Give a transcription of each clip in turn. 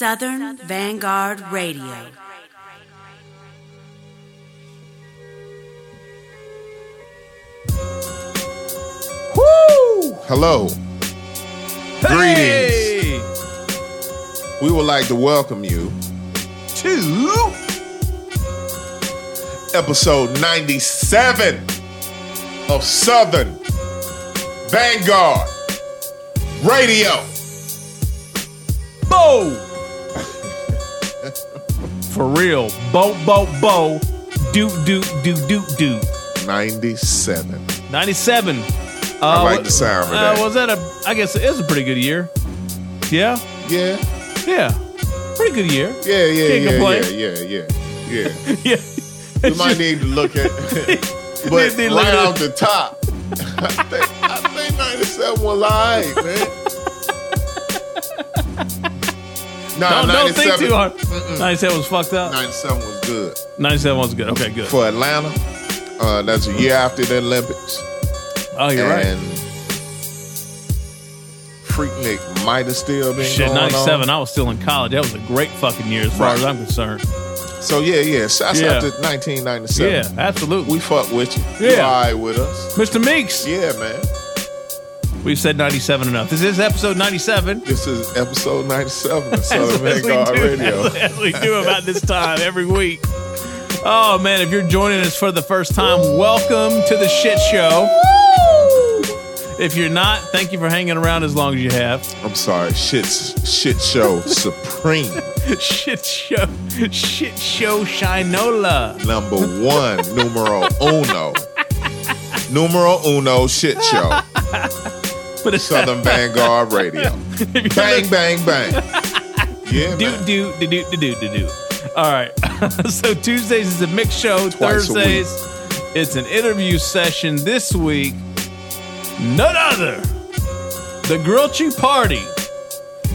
Southern Vanguard Radio. Woo! Hello. Hey! We would like to welcome you to episode 97 of Southern Vanguard Radio. Bo! For real. Bo, bo, bo. Do, do, do, do, do. 97. 97. Uh, I like the sound of uh, that. Was that a, I guess it is a pretty good year. Yeah? Yeah, Yeah. Pretty good year. yeah, yeah, Can't yeah, complain. yeah, yeah, yeah, yeah. Yeah. You might need to look at, but to look right off the top, I think, I think 97 was alright, man. Nah, Don't, don't think 97 too hard. 97 was fucked up. 97 was good 97 was good. Okay, good. for Atlanta. Uh, that's a year after the Olympics, Oh, you're right. and Freaknik might have still been Shit, going 97. on. I was still in college. That was a great fucking year as far Right. as I'm concerned. So yeah, yeah. Shouts Yeah. out to 1997. Yeah, absolutely. We fuck with you. You Yeah. all right with us? Mr. Meeks, Yeah, man. We've said 97 enough. This is episode 97. This is episode 97 of Southern as we Vanguard do- Radio. As we do about this time every week. Oh man, if you're joining us for the first time, welcome to the shit show. If you're not, thank you for hanging around as long as you have. I'm sorry, shit, shit show supreme Shit show, shit show Shinola. number one, numero uno, numero uno shit show, But it's Southern Vanguard Radio. Bang, bang, bang. Yeah, do man. do do do do do do. All right. so Tuesdays is a mix show. Twice. Thursdays, it's an interview session. This week, none other. The Grillchi Party.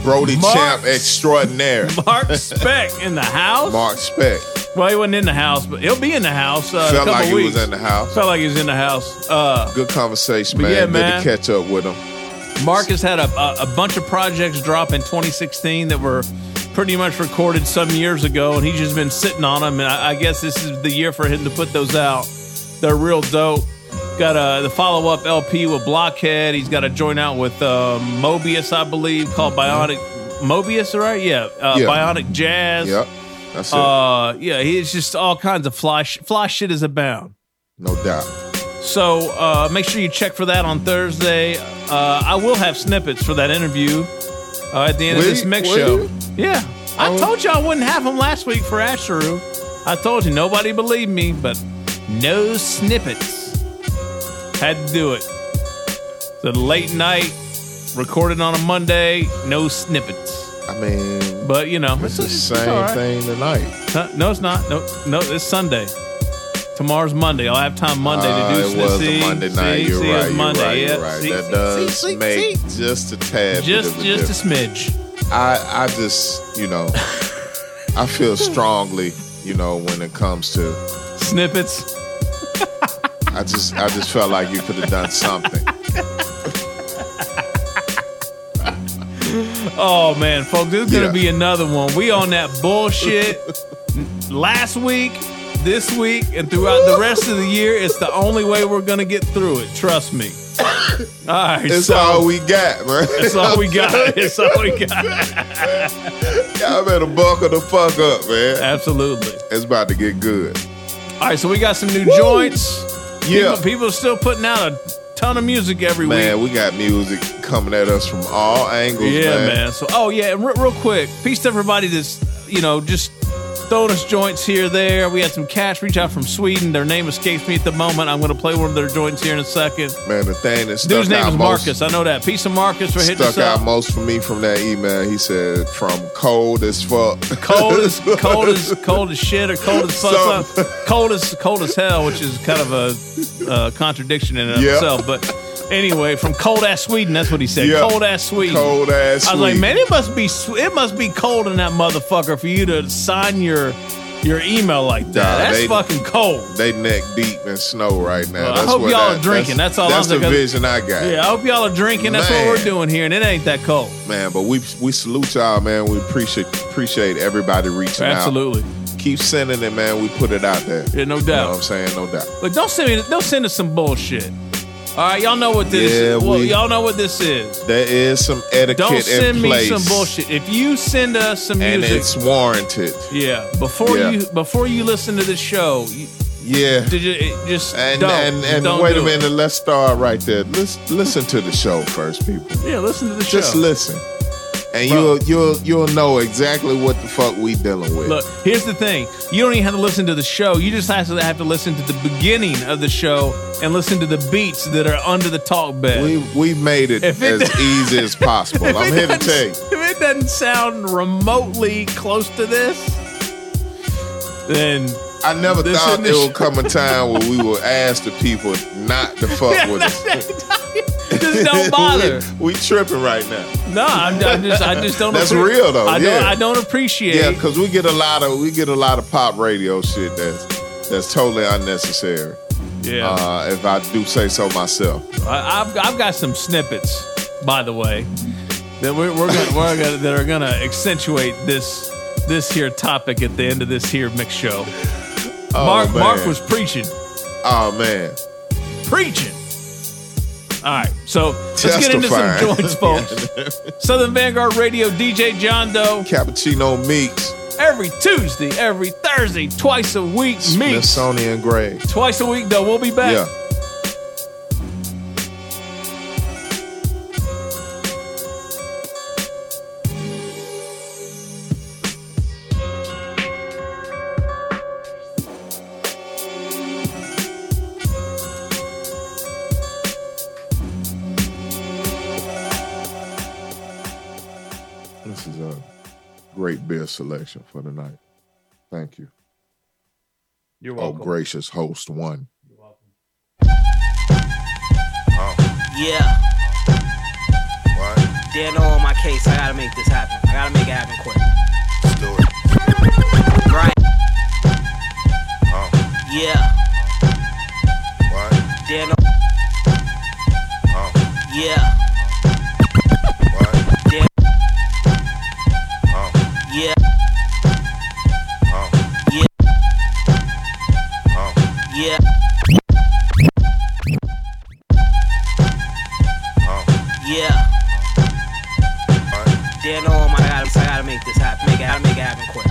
Brody Mark- Champ extraordinaire, Marq Spekt in the house. Marq Spekt. Well, he wasn't in the house, but he'll be in the house. Uh, Felt like he weeks. was in the house. Felt like he was in the house. Uh, Good conversation, man. yeah, Good to catch up with him. Mark has had a, a, a bunch of projects drop in 2016 that were pretty much recorded some years ago, and he's just been sitting on them. And I, I guess this is the year for him to put those out. They're real dope. Got a, the follow up LP with Blockhead. He's got a joint out with uh, Mobius, I believe, called Bionic Mobius, right? Yeah, uh, Yeah. Bionic Jazz. Yeah, that's it. Uh, yeah, he's just all kinds of fly sh- fly shit is abound. no doubt. So uh, make sure you check for that on Thursday. Uh, I will have snippets for that interview uh, at the end Will of this mix show. Yeah, I Oh. told you I wouldn't have them last week for Asheru. I told you nobody believed me, but no snippets. Had to do it. So late night, recorded on a Monday, no snippets. I mean, But you know, it's the it's same thing tonight. Huh? No, it's not. No, no, it's Sunday. Tomorrow's Monday. I'll have time Monday Uh, to do it sn- was see, Monday night. see, you're see, right. You're Monday. right. yeah. You're right. See, that does see, make just a tad just bit of a just a smidge. I I just you know I feel strongly you know when it comes to Snippets. I just I just felt like you could have done something. Oh man, folks, this is gonna Yeah. be another one. We on that bullshit. Last week, this week, and throughout the rest of the year, it's the only way we're gonna get through it. Trust me. All right, It's so all we got, man. that's all we got. It's all we got. Y'all better buckle the fuck up, man. Absolutely. It's about to get good. All right, so we got some new joints. Yeah. People, people are still putting out a ton of music every Man, week. we got music coming at us from all angles, Yeah, man. man. So, oh yeah, and re- real quick, peace to everybody that's you know just throwing us joints here, there. We had some cash reach out from Sweden. Their name escapes me at the moment. I'm going to play one of their joints here in a second. Man, the thing that stuck Dude's name out is most, Marcus. I know that. Peace of Marcus for hitting us stuck out most for me from that email. He said, "From cold as fuck, Cold as cold as cold as shit or cold as fuck, cold as cold as hell, which is kind of a uh, contradiction in and of Yeah. itself. But anyway, from cold ass Sweden, that's what he said. Yeah. Cold ass Sweden. cold ass." I was like, man, it must be it must be cold in that motherfucker for you to sign your your email like that. Nah, That's they- fucking cold. They neck deep in snow right now. Well, I That's hope what y'all that- are drinking. That's all That's I'm the vision I got. Yeah, I hope y'all are drinking. That's what we're doing here, and it ain't that cold. Man, but we we salute y'all, man. We appreciate appreciate everybody reaching Absolutely. out. Absolutely. Keep sending it, man. We put it out there. Yeah, no You know doubt. what I'm saying? No doubt. But don't send me. Don't send us some bullshit. All right, y'all know what this. Yeah, well, we- y'all know what this is. There is some etiquette Don't send me some bullshit. If you send us some And music, it's warranted. yeah, before Yeah. you before you listen to the show, you, Yeah. did you, just And don't, and, and don't wait a it. minute, let's start right there. Let's listen to the show first, people. Yeah, listen to the Just show. Just listen. And Bro. you'll you'll you'll know exactly what the fuck we dealing with. Look, here's the thing. You don't even have to listen to the show. You just have to have to listen to the beginning of the show and listen to the beats that are under the talk bed. we we made it, it as easy as possible. I'm here to tell you. If it doesn't sound remotely close to this, then I never thought there would come a time where we would ask the people not to fuck with us. Just don't bother. we, we tripping right now. No, I'm, I'm just I just don't. That's appre- real, though, I yeah. don't. I don't appreciate. Yeah, because we get a lot of we get a lot of pop radio shit that's that's totally unnecessary. Yeah. Uh, if I do say so myself. I, I've I've got some snippets, by the way, that we're, we're gonna, we're gonna that are gonna accentuate this this here topic at the end of this here mix show. Oh, Mark man. Mark was preaching, Oh man. preaching. All right, so let's get into some joints, folks. Southern Vanguard Radio, DJ John Doe, Cappuccino Meeks, every Tuesday, every Thursday, twice a week. Me, Smithsonian Gray. twice a week though. We'll be back. Yeah. Great beer selection for the night. Thank you. You're Oh, gracious host one. Oh. Yeah, What? Dan on my case. I gotta make this happen. I gotta make it happen quick. Let's do it. Right? Oh, Yeah, what? Dan. Oh, Yeah, Yeah, oh, yeah, oh. yeah, Oh, yeah. what? Dan on my. Gotta, I gotta make this happen. Make it, I gotta make it happen quick.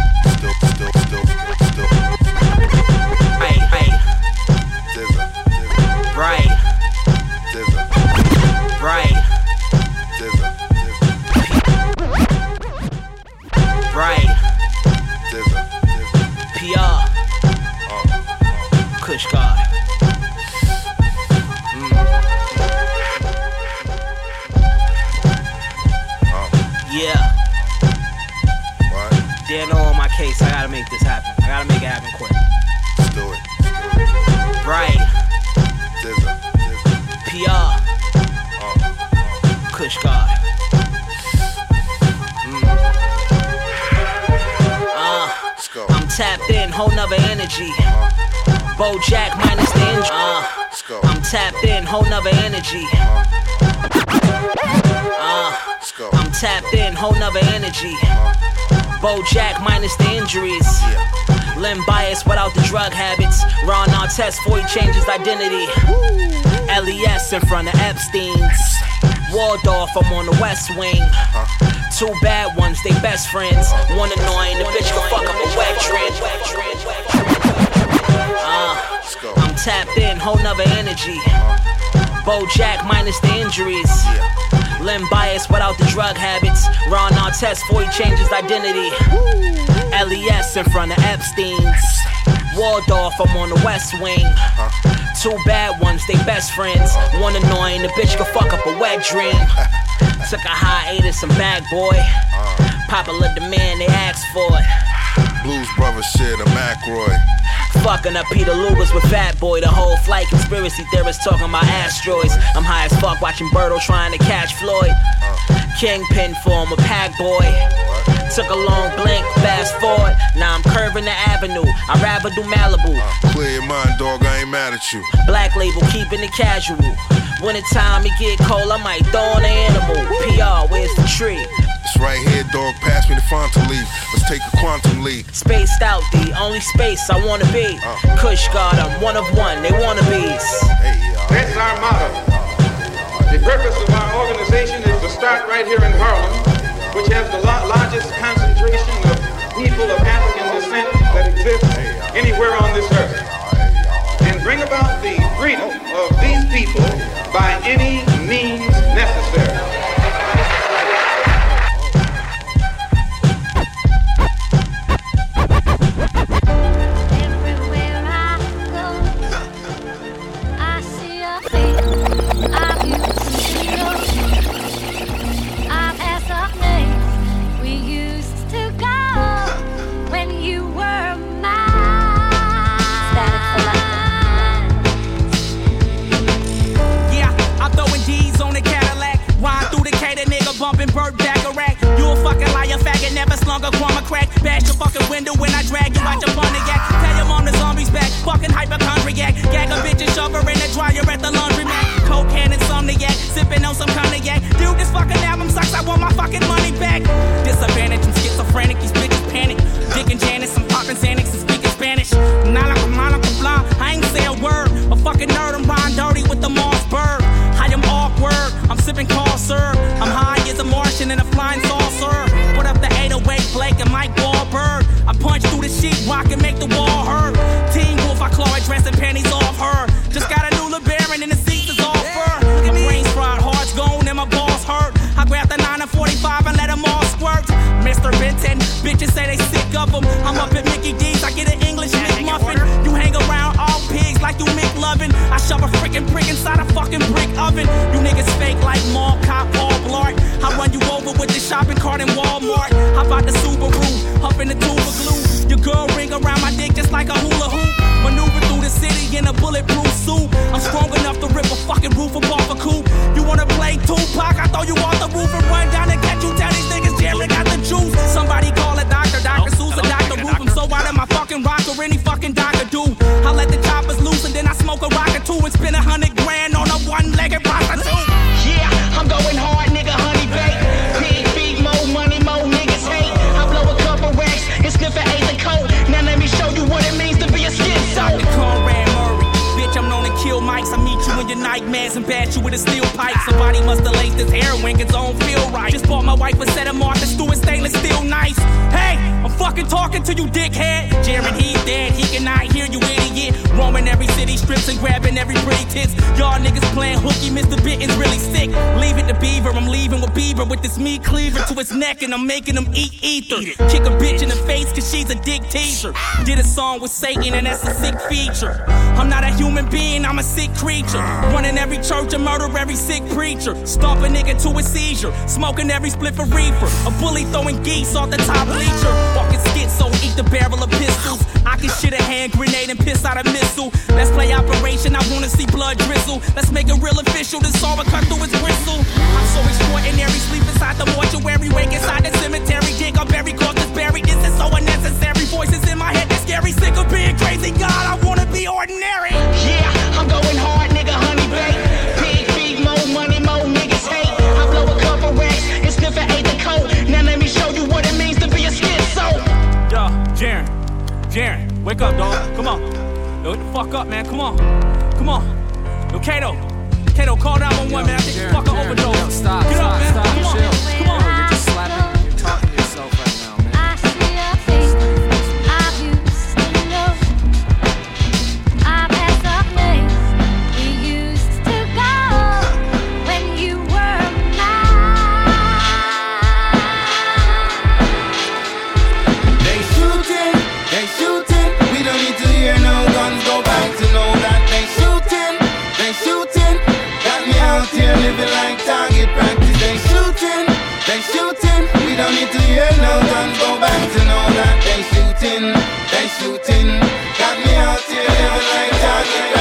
Identity. LES in front of Epstein's. Waldorf, I'm on the West Wing. Two bad ones, they best friends. One annoying, the bitch can fuck up a wet trend. Let's. Uh, I'm tapped in, whole nother energy. Bojack minus the injuries. Limb bias without the drug habits. Ron Artest before his identity. LES in front of Epstein's. Waldorf, I'm on the West Wing. Two bad ones, they best friends. One annoying, the bitch can fuck up a wet dream. Took a hiatus, I'm back, boy. Uh. Popular demand, they asked for it. Blues brother shit a McRoy. Fucking up Peter Lugers with Fat Boy. The whole flight conspiracy theorists talking about asteroids. I'm high as fuck watching Birdo trying to catch Floyd. Uh. Kingpin form a pack boy. Took a long blink, fast forward. Now I'm curving the avenue. I'd rather do Malibu. Uh, clear your mind, dog. I ain't mad at you. Black label, keeping it casual. Wintertime, it get cold, I might throw on an animal. PR, where's the tree? It's right here, dog. Pass me the Fanta leaf. Let's take a quantum leap. Spaced out, the only space I wanna be. Uh. Kush God, I'm one of one, they wannabes. Hey, y'all. That's our motto. The purpose of our organization is to start right here in Harlem, which has the largest concentration of people of African descent that exists anywhere on this earth, and bring about the freedom of these people by any means I'm not a human being, I'm a sick creature. Running every church and murder every sick preacher. Stomp a nigga to a seizure. Smoking every split for reefer. A bully throwing geese off the top bleacher. Walking schizo, eat the barrel of pistols. I can shit a hand grenade and piss out a missile. Let's play operation, I wanna see blood drizzle. Let's make it real official, this will cut through his bristle. I'm so extraordinary, sleep inside the mortuary, wake inside the cemetery, dig up every corpse that's buried. This is so unnecessary. Voices in my head, scary. Sick of being crazy, God, I wanna be ordinary. Yeah, I'm going hard, nigga, honey bake. Pig feet, more money, more niggas hate. I blow a couple racks and sniff an eighth of coke. Now let me show you what it means to be a schizo. Yo, Jaron, Jaron, wake up, dog. Come on. Yo, wake the fuck up, man. Come on. Come on. Yo, Kato. Kato, call 911, man. I think you fucking overdose. stop, Get up, man. stop, Come on. chill. Target practice. They shooting, they shooting. We don't need to hear no guns go back to know that they shooting, they shooting. Got me out here living like target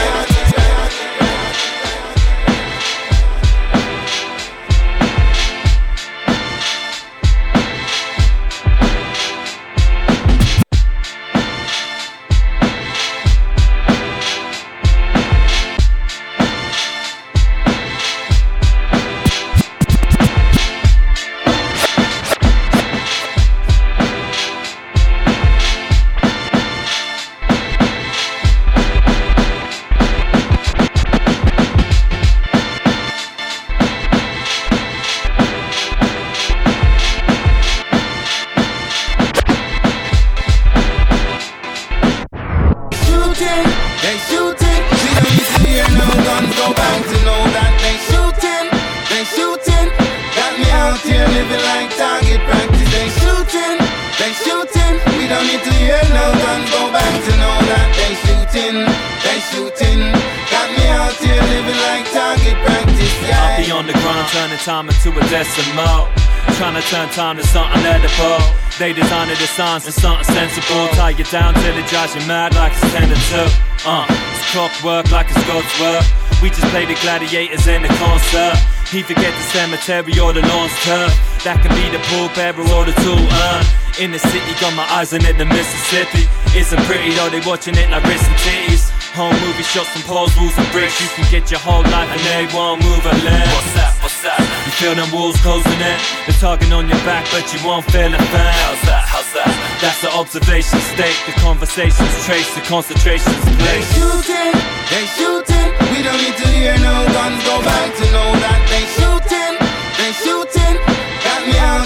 Trying to turn time to something edible. They designed the signs and something sensible. Tie you down till it drives you mad like it's 10 to 2. Uh, it's clockwork like it's God's work. We just play the gladiators in the concert. He forget the cemetery or the lawn's turf. That could be the pallbearer or the tool urn. In the city, got my eyes on it, the Mississippi. Isn't pretty though, they watching it like wrist and titties. Home movie shots and poles, rules and bricks. You can get your whole life and they won't move a limb. What's that? What's that? You feel them walls closing in. They're talking on your back, but you won't feel a thing. How's that? How's that? That's the observation state. The conversation's trace, the concentration's They place. shooting, they shooting. We don't need to hear no guns go back to know that they shooting, they shooting.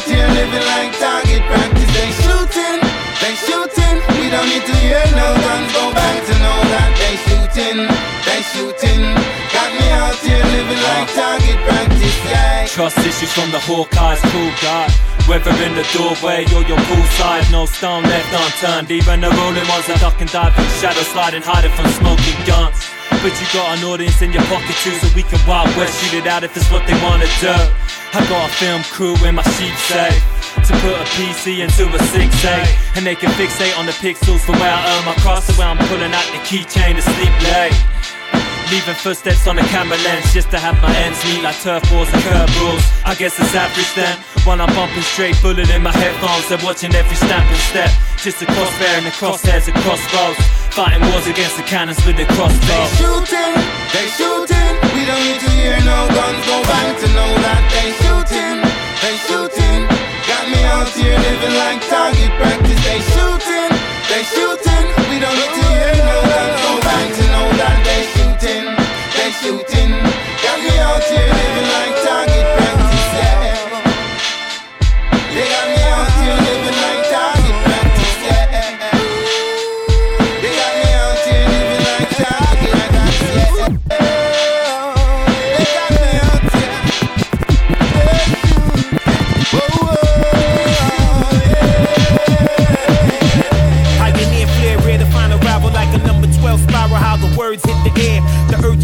Here living like target practice. They shooting, they shooting. We don't need to hear no guns go back to know that they shooting, they shooting. Got me out here living like target practice. Yeah. Trust issues from the Hawkeye's cool guy. Whether in the doorway or your poolside, no stone left unturned. Even the rolling ones are duck and dive in shadow sliding, hiding from smoking guns. But you got an audience in your pocket too, so we can wild west shoot it out if it's what they wanna do. I got a film crew in my sheep safe eh? to put a PC into a 6A, eh? and they can fixate on the pixels from where I earn my cross, so where I'm pulling out the keychain to sleep late. Leaving footsteps on the camera lens just to have my ends meet like turf balls and curb rules. I guess it's average then. While I'm bumping straight bullet in my headphones, they're watching every stamp and step. Just a crossbear and the crosshairs and crossbows. Fighting wars against the cannons with the crossbow. They shooting, they shooting. We don't need to hear no guns go bang to know that they shooting, they shooting. Got me out here living like target practice. They shooting, they shooting. We don't need shooting. Got me out here living like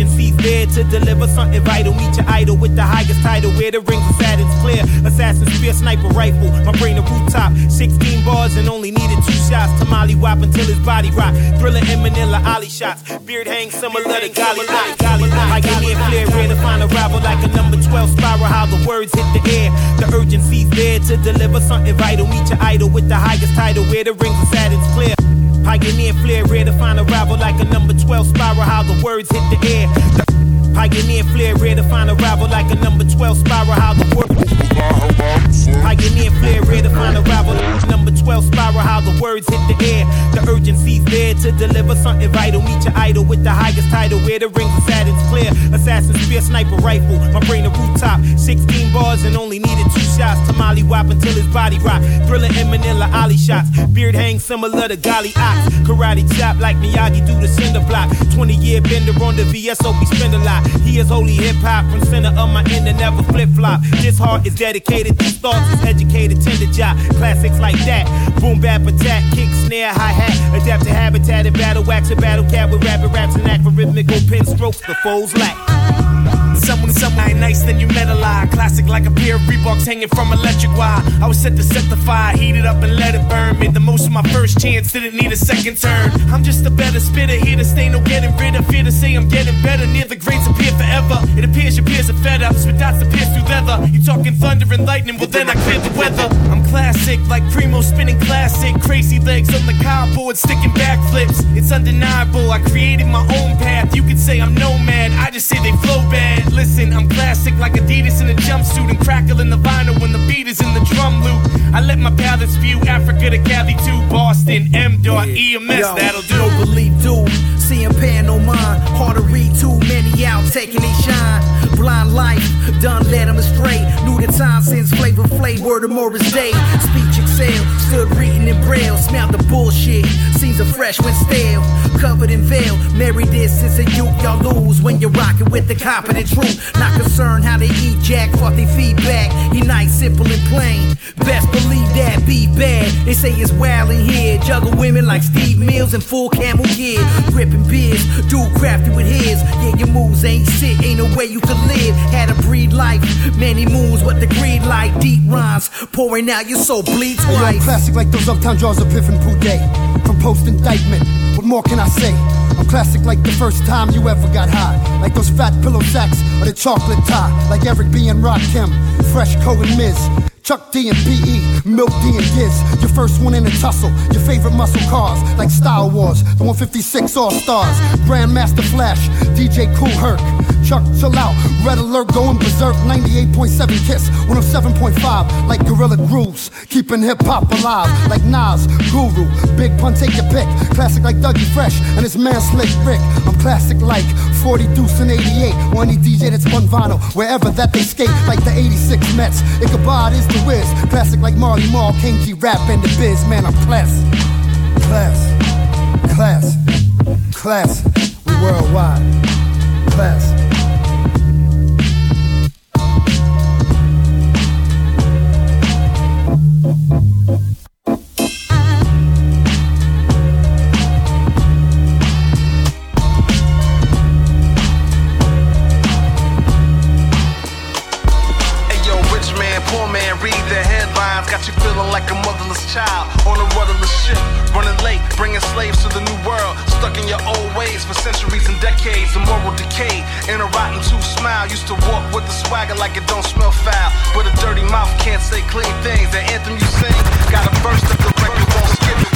Urgency's there to deliver something vital. Meet your idol with the highest title. Where the rings of Saturn's clear. Assassin spear, sniper rifle. My brain a rooftop. 16 bars and only needed two shots. Tamale wop until his body rock. Thriller in Manila, Ollie shots. Beard hang similar to Golly Eye. Golly Eye. Pioneer flare, rare to find a rival like a number 12 spiral. How the words hit the air. The urgency's there to deliver something vital. Meet your idol with the highest title. Where the rings of Saturn's clear. Pioneer flare, rare to find a rival like a number 12 spiral. How the words hit the air. Pioneer flare, rare to find a rival like a number 12 spiral. How the words. Pioneer rare to find a rival like number 12 spiral. How the words hit the air. The urgency's there to deliver something vital. Meet your idol with the highest title. Where the rings of Saturn's clear. Assassin spear, sniper rifle. My brain a rooftop. 16 bars and only needed two shots. Tamale wop until his body rock. Thriller in Manila, Ollie shots. Beard hang similar to Golly Ox. Karate chop like Miyagi do the cinder block. 20 year bender on the VSOP spend a lot. He is holy hip hop from center of my end and never flip flop. This heart is dedicated. These thoughts is educated. Tender job. Classics like that. Boom bap attack. Kick snare hi hat. Adapt to habitat and battle wax a battle cat with rapid raps and act for pen strokes. The foes lack. Someone, someone ain't nice, then you met a lie. Classic like a pair of Reeboks hanging from electric wire. I was set to set the fire, heat it up and let it burn. Made the most of my first chance, didn't need a second turn. I'm just a better spitter, here to stay, no getting rid of. Fear to say I'm getting better, near the grades appear forever. It appears your peers are fed up, spit dots appear through leather. You talking thunder and lightning, well then I clear the weather. I'm classic, like Primo spinning classic. Crazy legs on the cardboard, sticking backflips. It's undeniable, I created my own path. You could say I'm nomad, I just say they flow bad. Listen, I'm classic like Adidas in a jumpsuit and crackling the vinyl when the beat is in the drum loop. I let my palate spew Africa to Cali to Boston, M dot EMS, Yo, that'll do. No belief, dude. Seeing pan no mind. Hard to read too many out, taking they shine. Blind life, done led them astray. Knew the time since flavor flavor word of Morris Day. Speech excel, stood reading in braille. Smelled the bullshit, seems a fresh when stale. Covered in veil, married this since a youth. Y'all lose when you're rocking with the competent truth. Not concerned how they eat jack, fuck they feedback. He nice, simple and plain. Best believe that be bad. They say it's wild in here. Juggle women like Steve Mills and full camel gear. Ripping beers, dude crafty with his. Yeah, your moves ain't shit, ain't no way you could live. Had a breed life. Many moons, what the greed like? Deep rhymes pouring out your soul bleeds Hey, yo, I'm white. classic like those uptown draws of Piff and Poudet. From post indictment, what more can I say? I'm classic like the first time you ever got high. Like those fat pillow sacks or the chocolate tie. Like Eric B and Rakim, Freshco and Miz. Chuck D and PE, Milk D and Giz. Your first one in a tussle. Your favorite muscle cars, like Star Wars, the 156 All Stars. Grandmaster Flash, DJ Kool Herc. Chuck, chill out. Red alert, going berserk. 98.7 Kiss, 107.5. Like Gorilla Grooves, keeping hip hop alive. Like Nas, Guru, Big Pun, take your pick. Classic like Dougie Fresh and his man Slick Rick. I'm classic like 40 Deuce and 88. Or any DJ that's spun vinyl, wherever that they skate. Like the 86 Mets. Ichabod is the whiz. Classic like Marley Marl, Kool G Rap and the biz. Man, I'm classic. Class. Class. Class. We worldwide. Class. Feeling like a motherless child on a rudderless ship. Running late, bringing slaves to the new world. Stuck in your old ways for centuries and decades. The moral decay in a rotten tooth smile. Used to walk with the swagger like it don't smell foul. But a dirty mouth can't say clean things. The anthem you sing got a verse that the record won't skip.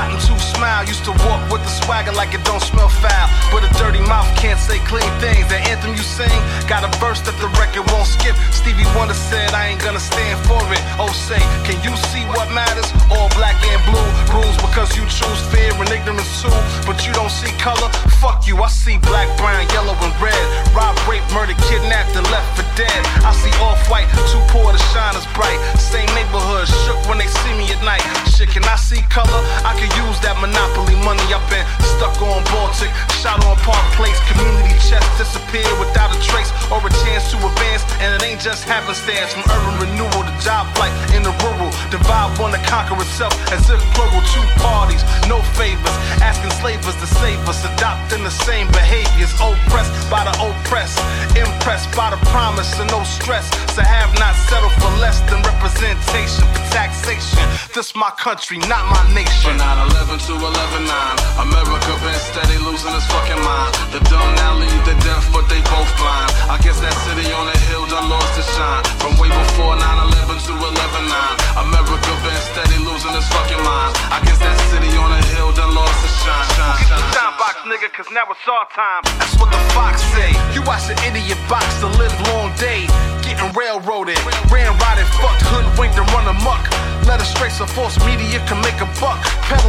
Rotten tooth smile. Used to walk with the swagger like it don't smell foul. But a dirty mouth can't say clean things. The anthem you sing got a verse that the record won't skip. Stevie Wonder said, I ain't gonna stand for it. Oh, say, can you see what matters? All black and blue rules because you choose fear and ignorance too. But you don't see color. Fuck you, I see black, brown, yellow, and red. Rob, rape, murder, kidnapped, and left for dead. I see off white, too poor to shine as bright. Same neighborhood, shook when they see me at night. Shit, can I see color? I could use that monopoly money. I've been stuck on Baltic, shot on Park Place. Community chest disappeared without a trace or a chance to advance. And it ain't just happenstance from urban renewal to job flight in the rural. Divide one to conquer itself as if plural two parties, no favors. Asking slavers to save us, adopting the same behaviors. Oppressed by the oppressed, impressed by the promise and no stress. So have not settled for less than representation for taxation. This my country, not my nation. From 9-11 to 11-9 America been steady losing its fucking mind The dumb now lead the deaf but they both blind I guess that city on the hill done lost its shine From way before 9-11 to 11-9 America been steady losing its fucking mind I guess that city on the hill done lost its shine, shine, shine. Time box, nigga, cause now it's our time. That's what the Fox say. You watch the idiot box the live long day. Getting railroaded, ran rotted, fucked, hoodwinked, and run amok. Let a straight so false media can make a buck.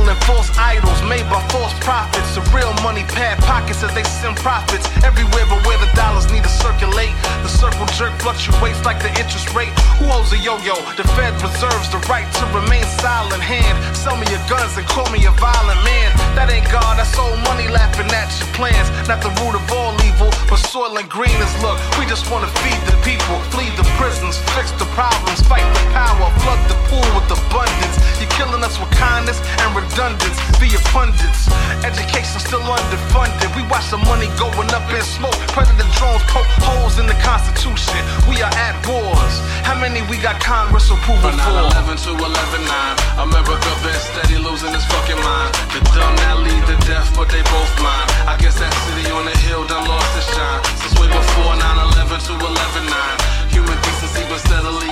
Peddling false idols made by false prophets. The real money pad pockets as they send profits everywhere but where the dollars need to circulate. The circle jerk fluctuates like the interest rate. Who holds a yo-yo? The Fed reserves the right to remain silent. Hand, sell me your guns and call me a violent man. That ain't God, that's old money laughing at your plans. Not the root of all evil, but soil and green is look. We just wanna feed the people, flee the prisons, fix the problems, fight the power, flood the pool with abundance. You're killing us with kindness and redundance via pundits. Education still underfunded. We watch the money going up in smoke. and poke holes in the Constitution. We are at wars. How many we got Congress approval From for? 9/11 to 11/9, America been steady losing its fucking mind. The dumb that lead to death, but they both blind. I guess that city on the hill done lost its shine. Since way before 9/11 to 11/9, human decency been steadily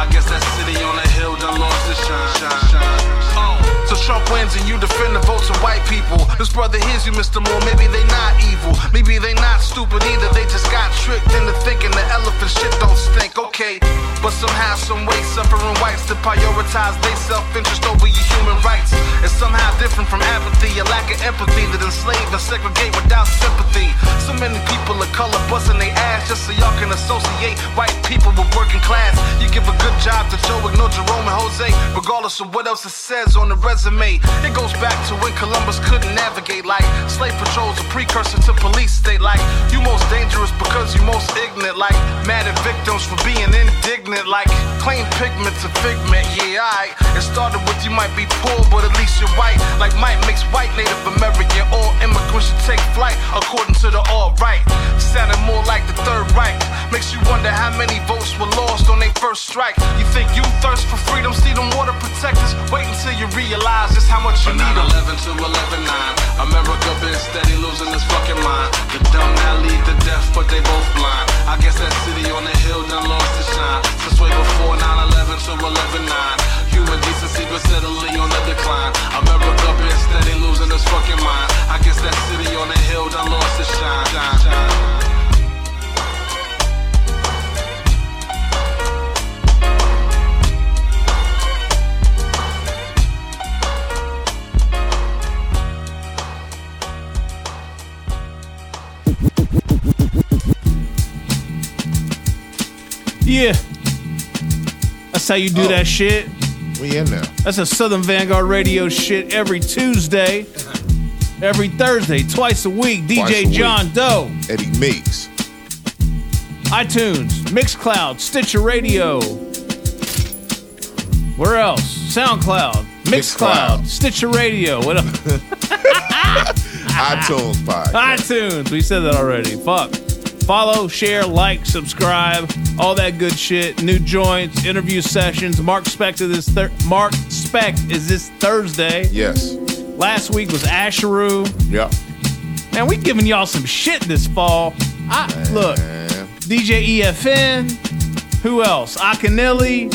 I guess that city on hill done lost its shine. shine. Oh, so Trump wins and you defend the votes of white people. This brother hears you, Mr. Moore. Maybe they not evil. Maybe they not stupid either. They just got tricked into thinking the elephant shit don't stink. Okay, but somehow, some way, suffering to prioritize their self-interest over your human rights. It's somehow different from apathy, a lack of empathy that enslave and segregate without sympathy. So many people of color busting their ass just so y'all can associate white people with working class. You give a good job to Joe, ignore Jerome and Jose, regardless of what else it says on the resume. It goes back to when Columbus couldn't navigate like slave patrols, a precursor to police state. Like you most dangerous because you most ignorant. Like mad at victims for being indignant. Like claim pigment's a figment. Yeah, alright. It started with you might be poor, but at least you're white. Like Mike makes white Native American. All immigrants should take flight according to the all right. Sounded more like the third right. Makes you wonder how many votes were lost on their first strike. You think you thirst for freedom? See them water protectors. Wait until you realize just how much you need them. 9/11 to 11/9, America been steady losing its fucking mind. The dumb now lead the death, but they both blind. I guess that city on the hill done lost its shine. Since way before 9/11 to 11/9, human decency steadily on the decline. America been steady losing its fucking mind. I guess that city on the hill done lost its shine. shine, shine. Yeah. That's how you do oh. that shit. We in there. That's a Southern Vanguard radio shit every Tuesday, every Thursday, twice a week. Twice a DJ week. John Doe, Eddie Meeks. iTunes, Mixcloud, Stitcher Radio. Where else? SoundCloud, Mixcloud, Mixcloud. Stitcher Radio. What else? iTunes pod. iTunes. We said that already. Fuck. Follow, share, like, subscribe, all that good shit. New joints, interview sessions. Marq Spekt is this thir- Marq Spekt is this Thursday. Yes. Last week was Asheru. Yep. Man, we giving y'all some shit this fall. I look, DJ EFN. Who else? Akinelli.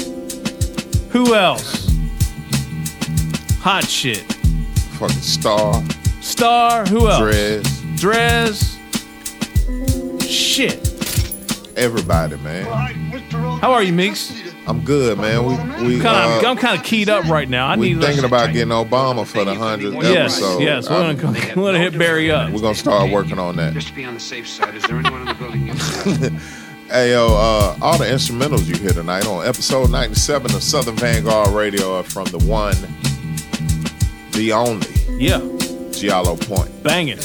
Who else? Hot shit. Fucking Star. Star. Who else? Drez. Drez. Shit. Everybody, man. How are you, Meeks? I'm good, man. We we Kinda, uh, I'm kind of keyed up right now. I we need thinking about getting Obama for the hundredth Yes, episode. yes. We're Um, gonna, we're gonna hit Barry up. We're gonna start working on that. Just to be on the safe side, is there anyone in the building inside? Hey yo, uh, all the instrumentals you hear tonight on episode 97 of Southern Vanguard Radio are from the one, the only, Yeah, Giallo Point. banging.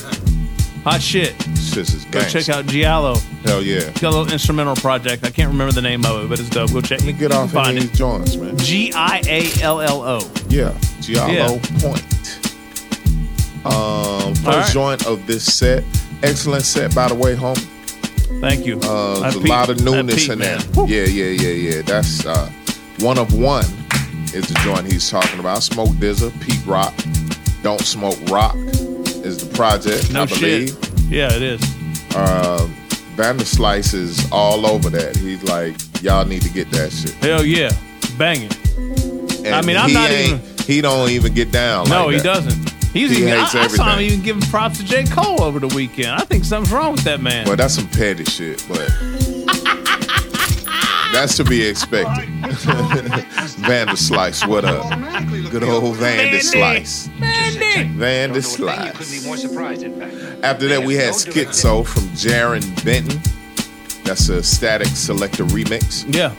Hot shit. This is Go gangsta. check out Giallo. Hell yeah. Got a little instrumental project. I can't remember the name of it, but it's dope. Go check. Let me Get off find of these joints, man. G I A L L O. Yeah, Giallo Yeah. Point. Um, first right. joint of this set. Excellent set, by the way, homie. Thank you. Uh, there's a peeped- lot of newness peeped, in there. man. Yeah, yeah, yeah, yeah. That's uh, one of one is the joint he's talking about. Smoke DZA, Pete Rock, Don't Smoke Rock is the project, No I believe. shit. Yeah, it is. Uh, Vanderslice is all over that. He's like, y'all need to get that shit. Hell yeah, banging. And I mean, I'm not even. He don't even get down. No, like he that. doesn't. He's He even, I, hates I saw him even giving props to J. Cole over the weekend. I think something's wrong with that man. Well, that's some petty shit, but that's to be expected. Vanderslice, what up? Good old Vanderslice. Vanderslice. Couldn't be more surprised, in fact. After that, we had Schizo from Jaron Benton. That's a Statik Selektah remix. Yeah.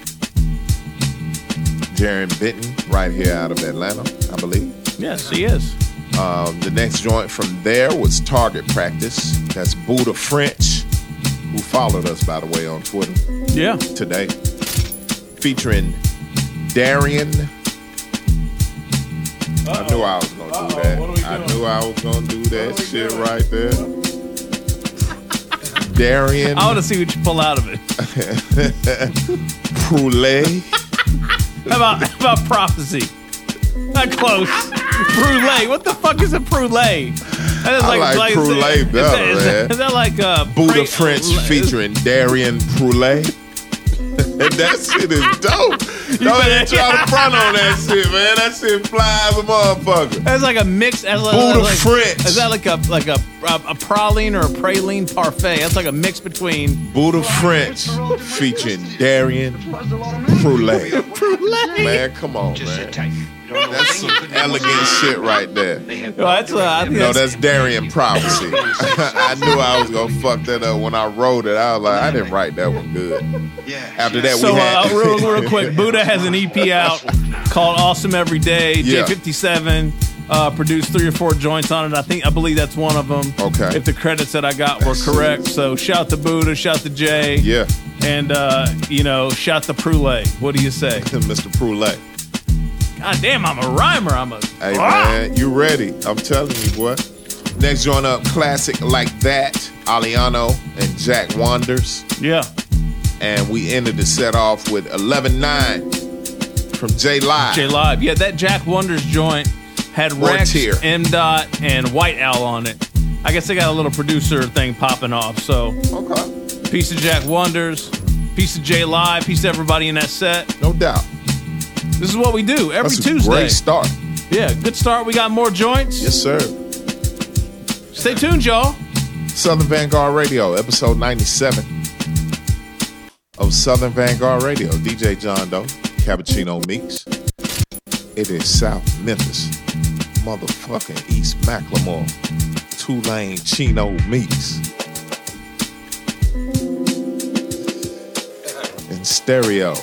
Jaron Benton, right here out of Atlanta, I believe. Yes, he is. Um, the next joint from there was Target Practice. That's Buddha French, who followed us, by the way, on Twitter. Yeah. Today. Featuring Darian I knew I was gonna do that. I knew I was gonna do that shit right there. Darian I want to see what you pull out of it. Poulet. How about how about prophecy? Not close. Brulee. What the fuck is a brulee? That is I like is brulee that- is better, that- is that- man. Is that like uh, Buddha pra- French is- featuring Darian Poulet. that shit is dope. Don't even try to front on that shit, man. That shit fly as a motherfucker. That's like a mix. That's like, Buddha like, French. Is that like a like a a, a praline or a praline parfait? That's like a mix between Buddha French featuring Darian Poulet. Man, come on, Just man. That's some elegant shit right there. Well, that's, uh, I think no, that's- that's Darian Prophecy. I knew I was gonna fuck that up when I wrote it. I was like, I didn't write that one good. Yeah. After that, so we had uh, real, real quick. Buddha has an EP out called "Awesome Every Day." Yeah. J57 uh, produced three or four joints on it. I think I believe that's one of them. Okay. If the credits that I got were correct, so shout to Buddha, shout to Jay. Yeah. And uh, you know, shout to Prule. What do you say, Mr. Prule? God damn, I'm a rhymer. I'm a. Hey Ah! man, you ready? I'm telling you, boy. Next joint up, classic like that, Aliano and Jack Wonders. Yeah. And we ended the set off with 11-9 from J Live. J Live. Yeah, that Jack Wonders joint had Rex, Tier. M Dot, and White Owl on it. I guess they got a little producer thing popping off. So, okay. Piece of Jack Wonders, piece of J Live, piece of everybody in that set. No doubt. This is what we do every That's a Tuesday. great start. Yeah, good start. We got more joints. Yes, sir. Stay tuned, y'all. Southern Vanguard Radio, episode 97 of Southern Vanguard Radio. DJ John Doe, Cappuccino Meeks. It is South Memphis, motherfucking East Macklemore, Tulane Chino Meeks. In stereo.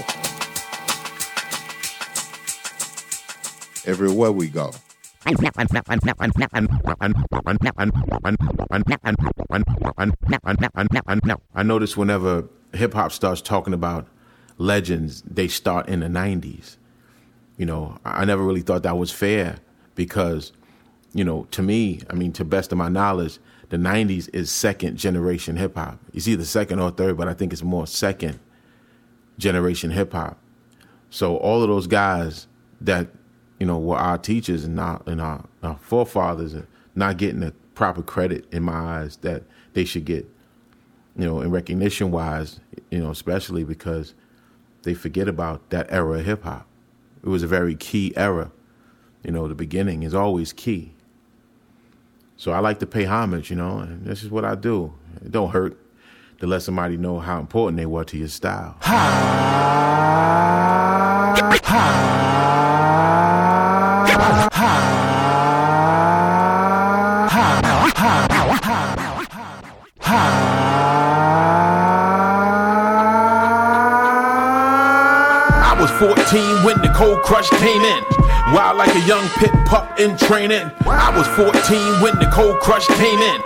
Everywhere we go. I notice whenever hip hop starts talking about legends, they start in the 90s. You know, I never really thought that was fair because, you know, to me, I mean, to best of my knowledge, the 90s is second generation hip hop. It's either second or third, but I think it's more second generation hip hop. So all of those guys that you know were our teachers and our and our, our forefathers not getting the proper credit in my eyes that they should get. You know, in recognition wise, you know, especially because they forget about that era of hip hop. It was a very key era. You know, the beginning is always key. So I like to pay homage, you know, and this is what I do. It don't hurt to let somebody know how important they were to your style. I was 14 when the cold crush came in. Wild like a young pit pup in training. I was 14 when the cold crush came in.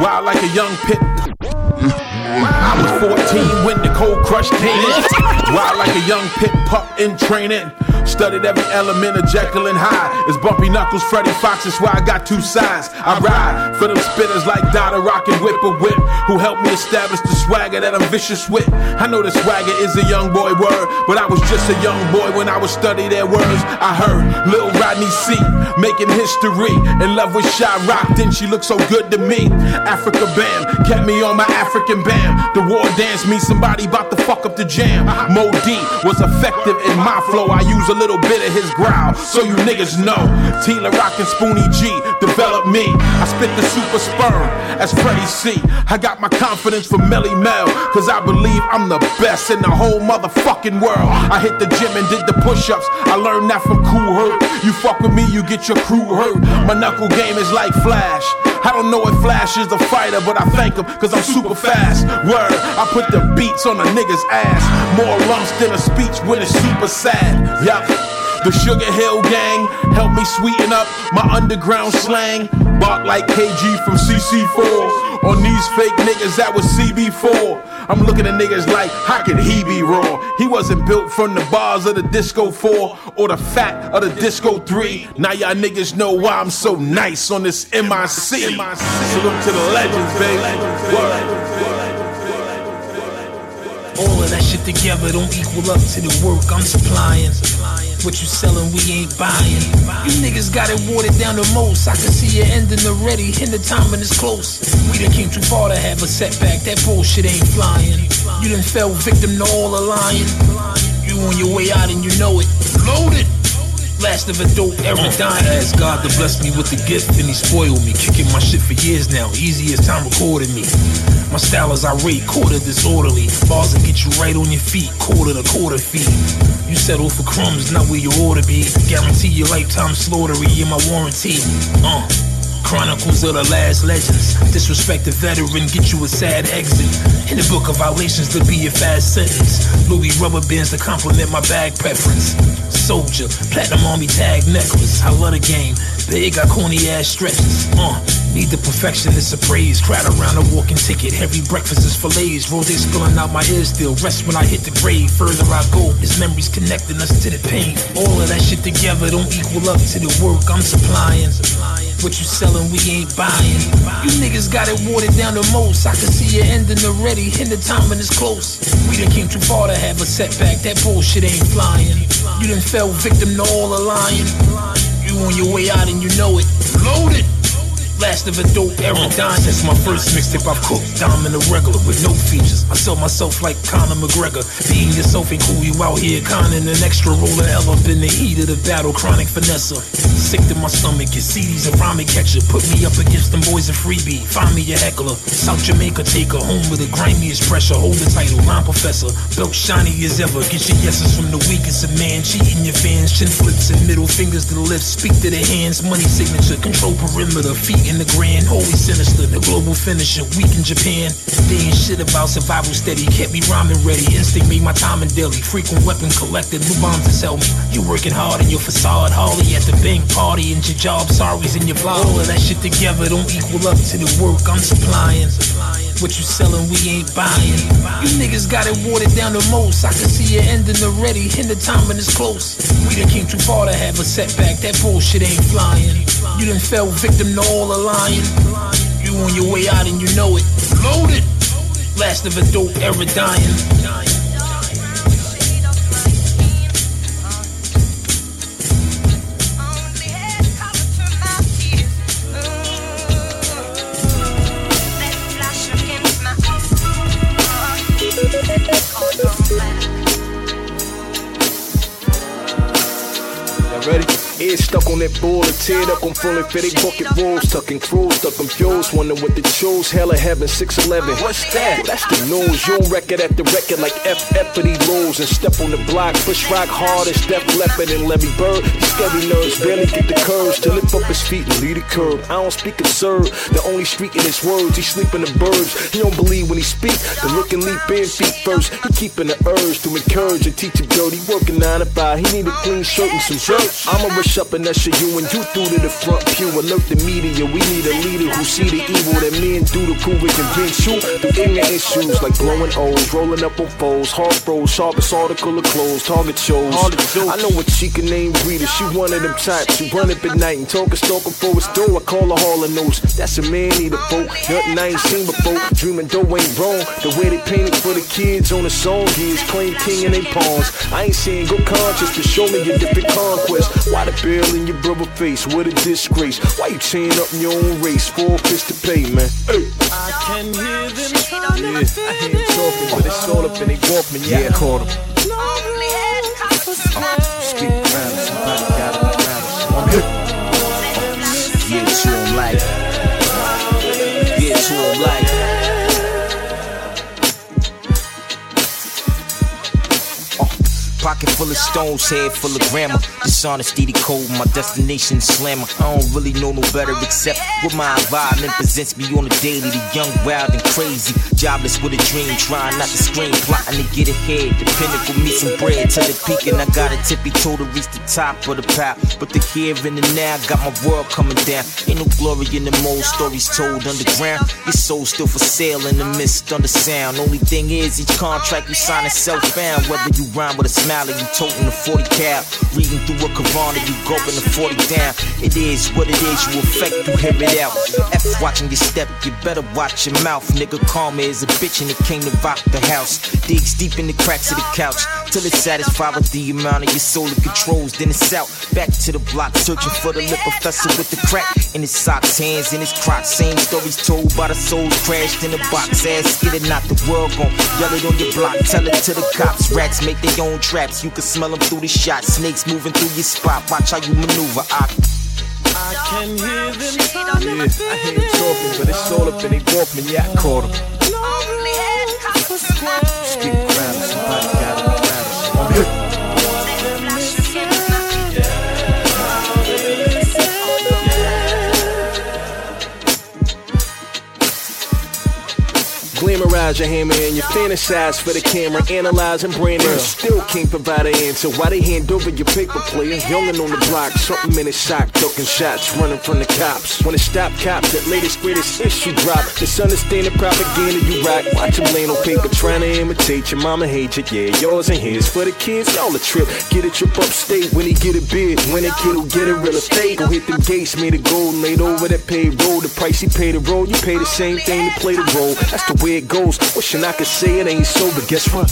Wild like a young pit. I was 14 when the cold crush came in. Wild like a young pit pup in training. Studied every element of Jekyll and Hyde. It's bumpy knuckles, Freddie Foxxx, that's why I got two sides. I ride for them spitters like Dot-A-Rock and Whipper Whip, who helped me establish the swagger that I'm vicious with. I know the swagger is a young boy word, but I was just a young boy when I was study their words. I heard Lil Rodney Cee making history, in love with Shy Rock, then she looked so good to me. Africa Bam kept me on my African bam. The war dance me, somebody about to fuck up the jam. Moe Dee was effective in my flow. I use a little bit of his growl, so you niggas know. T La Rock and Spoonie G developed me. I spit the super sperm as Freddie C. I got my confidence from Melle Mel, cause I believe I'm the best in the whole motherfucking world. I hit the gym and did the push ups. I learned that from Kool Herc. You fuck with me, you get your crew hurt. My knuckle game is like Flash. I don't know if Flash is a fighter, but I thank him cause I'm super fast. Word, I put the beats on a nigga's ass. More lumps than a speech when it's super sad. Yup. The Sugar Hill Gang helped me sweeten up my underground slang. Bark like KG from CC4. On these fake niggas that was CB4. I'm looking at niggas like, how could he be raw? He wasn't built from the bars of the Disco 4 or the fat of the Disco 3. Now y'all niggas know why I'm so nice on this MIC. Salute to the legends, baby. Word. All of that shit together don't equal up to the work I'm supplying. What you selling, we ain't buying. You niggas got it watered down the most. I can see you ending already, and the timing is close. We done came too far to have a setback. That bullshit ain't flying. You done fell victim to all the lying. You on your way out and you know it. Loaded. Last of a dope ever dying. I asked God to bless me with the gift, and He spoiled me. Kicking my shit for years now, easy as time recording me. My style is irate, quarter disorderly. Bars that get you right on your feet, quarter to quarter feet. You settle for crumbs, not where you ought to be. Guarantee your lifetime slaughtery in my warranty. Uh. Chronicles of the last legends. Disrespect the veteran, get you a sad exit. In the book of violations, to be a fast sentence. Louis rubber bands to compliment my bag preference. Soldier, platinum army tag necklace. I love the game. Big, got corny ass stretches. Uh, need the perfectionist appraise. Crowd around a walking ticket. Heavy breakfast is fillets. Rose spilling out my ears still. Rest when I hit the grave. Further I go, his memories connecting us to the pain. All of that shit together don't equal up to the work I'm supplying. What you selling, we ain't buying. You niggas got it watered down the most. I can see you ending already, and the timing is close. We done came too far to have a setback. That bullshit ain't flying. You done fell victim to all the lying. You on your way out and you know it. Loaded. Last of a dope era dying. That's my first mixtape I've cooked. Diamond a regular with no features. I sell myself like Conor McGregor. Being yourself ain't cool. You out here conning an extra roller L up in the heat of the battle. Chronic finesse. Sick to my stomach. Your CDs a rhyming catcher. Put me up against them boys in freebie. Find me a heckler. South Jamaica taker. Home with the grimiest pressure. Hold the title. Rhyme professor. Belt shiny as ever. Get your yeses from the weakest of man. Cheating your fans. Chin flips and middle fingers to the lips. Speak to the hands. Money signature. Control perimeter. Feet in the grand, holy sinister, the global finisher, weak in Japan. They ain't shit about survival steady, kept me rhyming ready. Instinct made my time in daily. Frequent weapon collected, new bombs to sell me. You working hard in your facade, Harley at the bank party, and your job sorries in your blog. All of that shit together don't equal up to the work I'm supplying. What you selling, we ain't buying. You niggas got it watered down the most. I can see you ending already, and the timing is close. We done came too far to have a setback. That bullshit ain't flying. You done fell victim to all the lying. You on your way out and you know it. Loaded. Last of a dope era dying. Ready? Ear stuck on that bull, and teared up, I'm fully fitted, bucket rolls, tucking crews, stuck confused, wondering what the chose, hell of heaven, 611. What's that? That's the news, you don't record at the record like for these rules, and step on the block, push rock hard as Def Leppard and Levy Bird. Scary nerves barely get the courage to lift up his feet and lead a curb. I don't speak absurd, the only street in his words, he sleep in the birds. He don't believe when he speak, the look and leap in feet first. He keeping the urge to encourage and teach him dirty, working nine to five. He need a clean shirt and some dirt. I'ma rush up and usher you and you through to the front pew. Alert the media, we need a leader who see the evil that men do to prove it convince you. Through ignorant issues like blowing O's, rolling up on foes, hard bros, sharpest article of clothes, target shows. I know what she can name breeder, she one of them types. She run up at night and talk and stalking for his door. I call her Hall of Nose. That's a man need a folk, nothing I ain't seen before. Dreaming though ain't wrong. The way they paint it for the kids on the song is claim king in they pawns. I ain't saying go conscious to show me your different conquest. Why the bill in your brother face? What a disgrace. Why you chain up in your own race? Four fists to pay, man. Hey. I can hear them trying Yeah, I hear them talking, but it's all up in they Walkman. Yeah, I caught him. Speak around, somebody got him around. Yeah, to him like. Yeah, to him like. Pocket full of stones, head full of grammar. Dishonesty, the code, my destination slammer. I don't really know no better except what my environment presents me on a daily. The young, wild, and crazy. Jobless with a dream, trying not to scream, plotting to get ahead. The for me some bread till it peak, and I got a tippy toe to reach the top of the path. But the here and the now got my world coming down. Ain't no glory in the mold, stories told underground. Your soul still for sale in the mist, under the sound. Only thing is, each contract you sign is self found. Whether you rhyme with a smile or you toting a 40 cap. Reading through a or you gulping a 40 down. It is what it is, you affect, you hear it out. F watching your step, you better watch your mouth. Nigga, karma is a bitch and it came to rock the house. Digs deep in the cracks of the couch till it's satisfied with the amount of your soul it controls. Then it's out, back to the block, searching for the lip professor with the crack in his socks, hands in his crotch. Same stories told by the souls crashed in a box. Ass get it, not the world gon' yell it on your block. Tell it to the cops. Rats make their own traps. You can smell them through the shot. Snakes moving through your spot. Watch how you maneuver. I I can hear them talking. Yeah, I hear them talking, but it's all up in they Walkman. Yeah, I caught them. Just getting crowded. Somebody gotta be crowded. I'm good. Glamorize your hammer and you fantasize for the camera, brand and still can't provide an answer. Why they hand over your paper player? Youngin' on the block, something in his sock, ducking shots, running from the cops. When it stop cops, that latest greatest issue drop. Misunderstand the propaganda you rock. Watch them laying on paper, trying to imitate your mama hate you. Yeah, yours and his for the kids, y'all a trip. Get a trip upstate when he get a bid. When a kid will get a real estate, go hit them gates, made of gold, laid over that payroll. The price he paid to roll, you pay the same thing to play the role. That's the way it goes. Wishing I could say it ain't so, but guess what?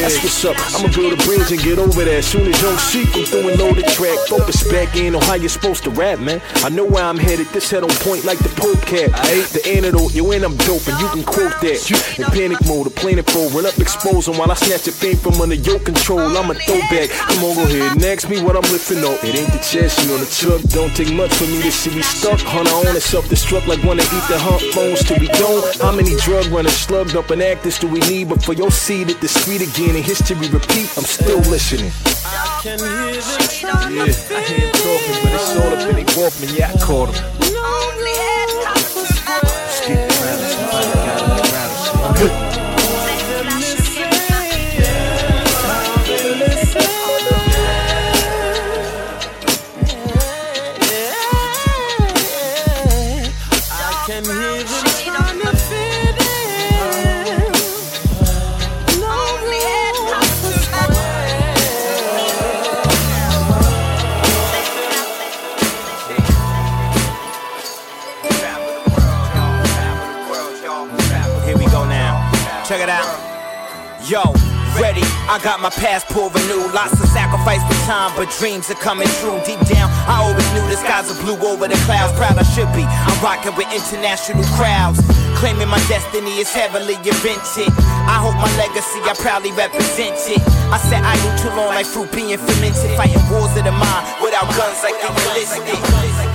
That's what's up. I'ma build a bridge and get over there. Soon as young sheep, I'm throwing loaded track. Focus back in on how you're supposed to rap, man. I know where I'm headed. This head on point like the Pope cat. I ate the antidote. You and I'm dope, and you can quote that. In panic mode, the planet full. Run up, exposing while I snatch a fame from under your control. I'm a throwback. Come on, go ahead and ask me what I'm lifting up. It ain't the chassis on the truck. Don't take much for me to see me stuck. Hunter on and self-destruct like wanna eat the hump phones till we don't. How many drug runners slugged up and actors do we need? But for your seed at the street again and history repeat, I'm still listening. I can hear them Yeah, I hear them talking, but it's all up in they Walkman. Yeah, I caught them. I got my passport renewed. Lots of sacrifice for time, but dreams are coming true. Deep down, I always knew the skies are blue over the clouds. Proud I should be. I'm rocking with international crowds. Claiming my destiny is heavily invented. I hope my legacy, I proudly represent it. I said I knew too long, like fruit being fermented. Fighting wars of the mind without guns like the enlisted.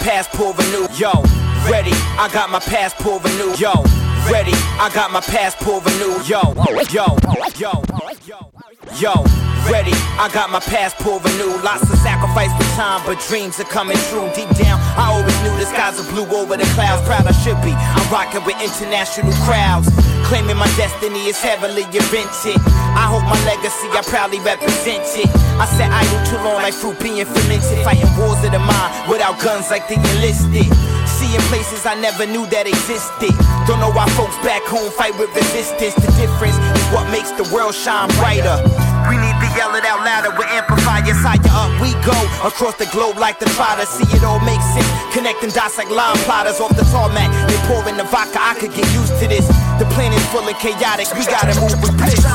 Passport renewed. Yo, ready, I got my passport renewed. Yo, ready, I got my passport renewed. Yo, yo, yo, yo, Yo, ready, I got my passport renewed. Lots of sacrifice for time, but dreams are coming true. Deep down, I always knew the skies are blue over the clouds. Proud I should be. I'm rocking with international crowds. Claiming my destiny is heavily invented. I hope my legacy, I proudly represent it. I sat idle too long like fruit being fermented. Fighting wars of the mind without guns like the enlisted. Seeing places I never knew that existed. Don't know why folks back home fight with resistance. The difference is what makes the world shine brighter. We need to yell it out louder with amplifiers. Higher up we go across the globe like the trotter. See it all make sense. Connecting dots like line plotters off the tarmac. They pouring the vodka. I could get used to this. The planet's full of chaotic. We gotta move with bliss.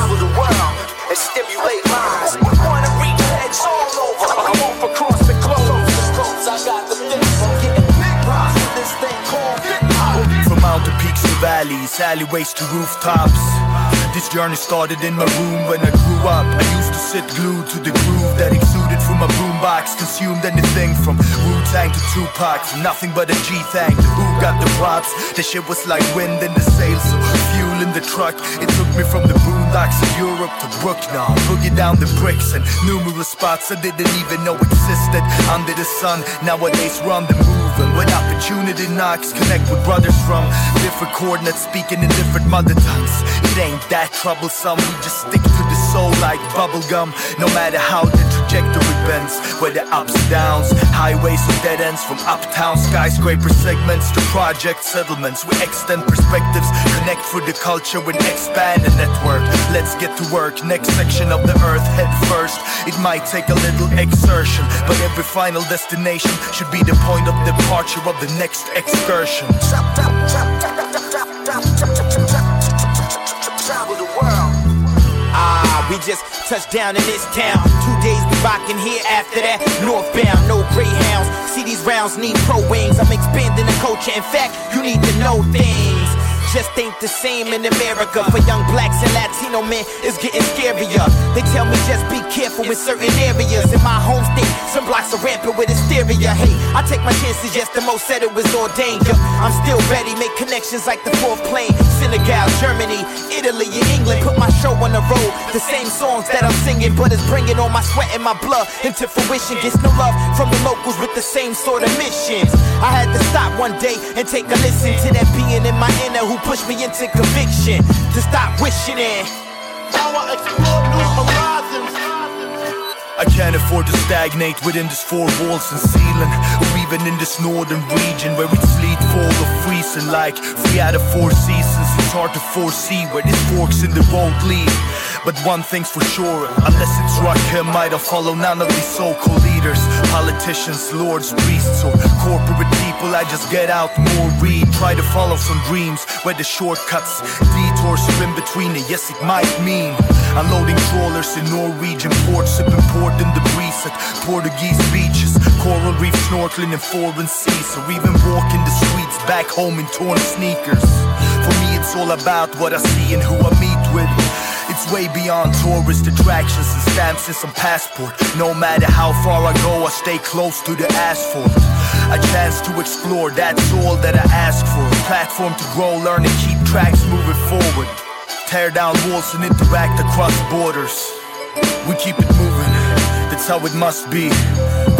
Valleys, alleyways to rooftops. This journey started in my room when I grew up. I used to sit glued to the groove that exuded from my boombox. Consumed anything from Wu Tang to Tupac. Nothing but a G Thang who got the props. The shit was like wind in the sails, so fuel in the truck. It took me from the boondocks of Europe to Brooknaw. Boogie down the bricks and numerous spots I didn't even know existed under the sun. Nowadays, run the move. And when opportunity knocks, connect with brothers from different coordinates, speaking in different mother tongues. It ain't that troublesome. We just stick to the soul like bubblegum. No matter how the trajectory bends, whether ups and downs, highways or dead ends, from uptown skyscraper segments to project settlements. We extend perspectives, connect through the culture and expand the network. Let's get to work. Next section of the earth, head first. It might take a little exertion, but every final destination should be the point of departure of the next excursion. Travel the world. Ah, we just touched down in this town. Two days we rockin' here after that. Northbound, no greyhounds. See these rounds need pro wings. I'm expanding the culture. In fact, you need to know things. Just ain't the same in America. For young blacks and Latino men, it's getting scarier. They tell me just be careful in certain areas. In my home state, some blocks are rampant with hysteria. Hey, I take my chances, yes, the most said it was ordained. Yo, I'm still ready, make connections like the fourth plane. Senegal, Germany, Italy, and England. Put my show on the road. The same songs that I'm singing, but it's bringing all my sweat and my blood into fruition. Gets no love from the locals with the same sort of missions. I had to stop one day and take a listen to that being in my inner who pushed me into conviction to stop wishing in. Now I explore new horizons. I can't afford to stagnate within this four walls and ceiling, or even in this northern region where it's sleet, fall, or freezing like three out of four seasons. It's hard to foresee where these forks in the road lead. But one thing's for sure, unless it's Rakim, I don't follow none of these so-called leaders, politicians, lords, priests, or corporate people. I just get out more, read, try to follow some dreams where the shortcuts, detours are in between. And yes, it might mean unloading trawlers in Norwegian ports, sipping port in the breeze at Portuguese beaches, coral reef snorkeling in foreign seas, or even walking the streets back home in torn sneakers. For me, it's all about what I see and who I meet with. It's way beyond tourist attractions and stamps and some passport. No matter how far I go, I stay close to the asphalt. A chance to explore, that's all that I ask for. A platform to grow, learn, and keep tracks moving forward. Tear down walls and interact across borders. We keep it moving, that's how it must be.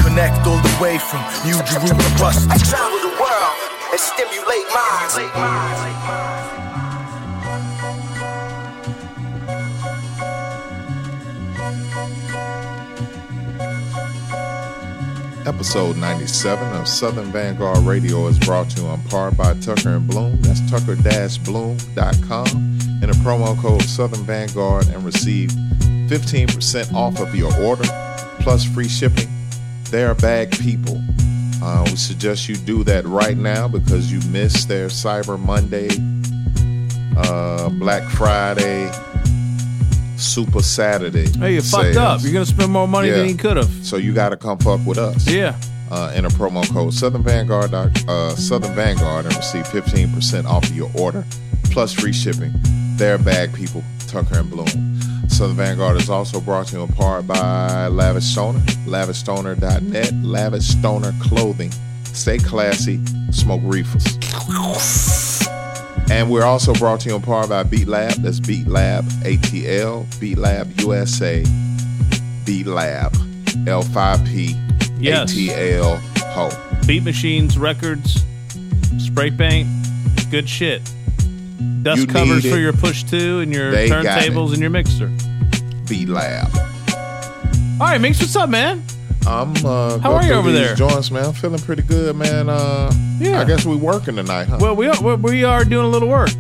Connect all the way from New Jerusalem. I travel the world and stimulate minds. Episode 97 of Southern Vanguard Radio is brought to you on par by Tucker and Bloom. That's tucker-bloom.com. And a promo code Southern Vanguard and receive 15% off of your order plus free shipping. They are bag people. Uh, we suggest you do that right now because you missed their Cyber Monday, uh, Black Friday, Super Saturday. Hey, you fucked up. You're gonna spend more money than you could have. So you got to come fuck with us. Yeah. Uh, enter promo code Southern Vanguard, uh, Southern Vanguard, and receive 15% off of your order plus free shipping. They're bag people, Tucker and Bloom. Southern Vanguard is also brought to you in part by Lavish Stoner, lavishstoner.net, Lavish Stoner Clothing. Stay classy, smoke reefers. And we're also brought to you in part by Beat Lab. That's Beat Lab ATL, Beat Lab USA, Beat Lab L5P Yes. ATL Ho. Beat Machines Records, spray paint, good shit. Dust You covers for your push two and your They turntables and your mixer. Beat Lab. All right, Mix, what's up, man? I'm uh How are you over there? Joints, man. I'm feeling pretty good, man. Uh Yeah. I guess we working tonight, huh? Well, we are, we- we are doing a little work.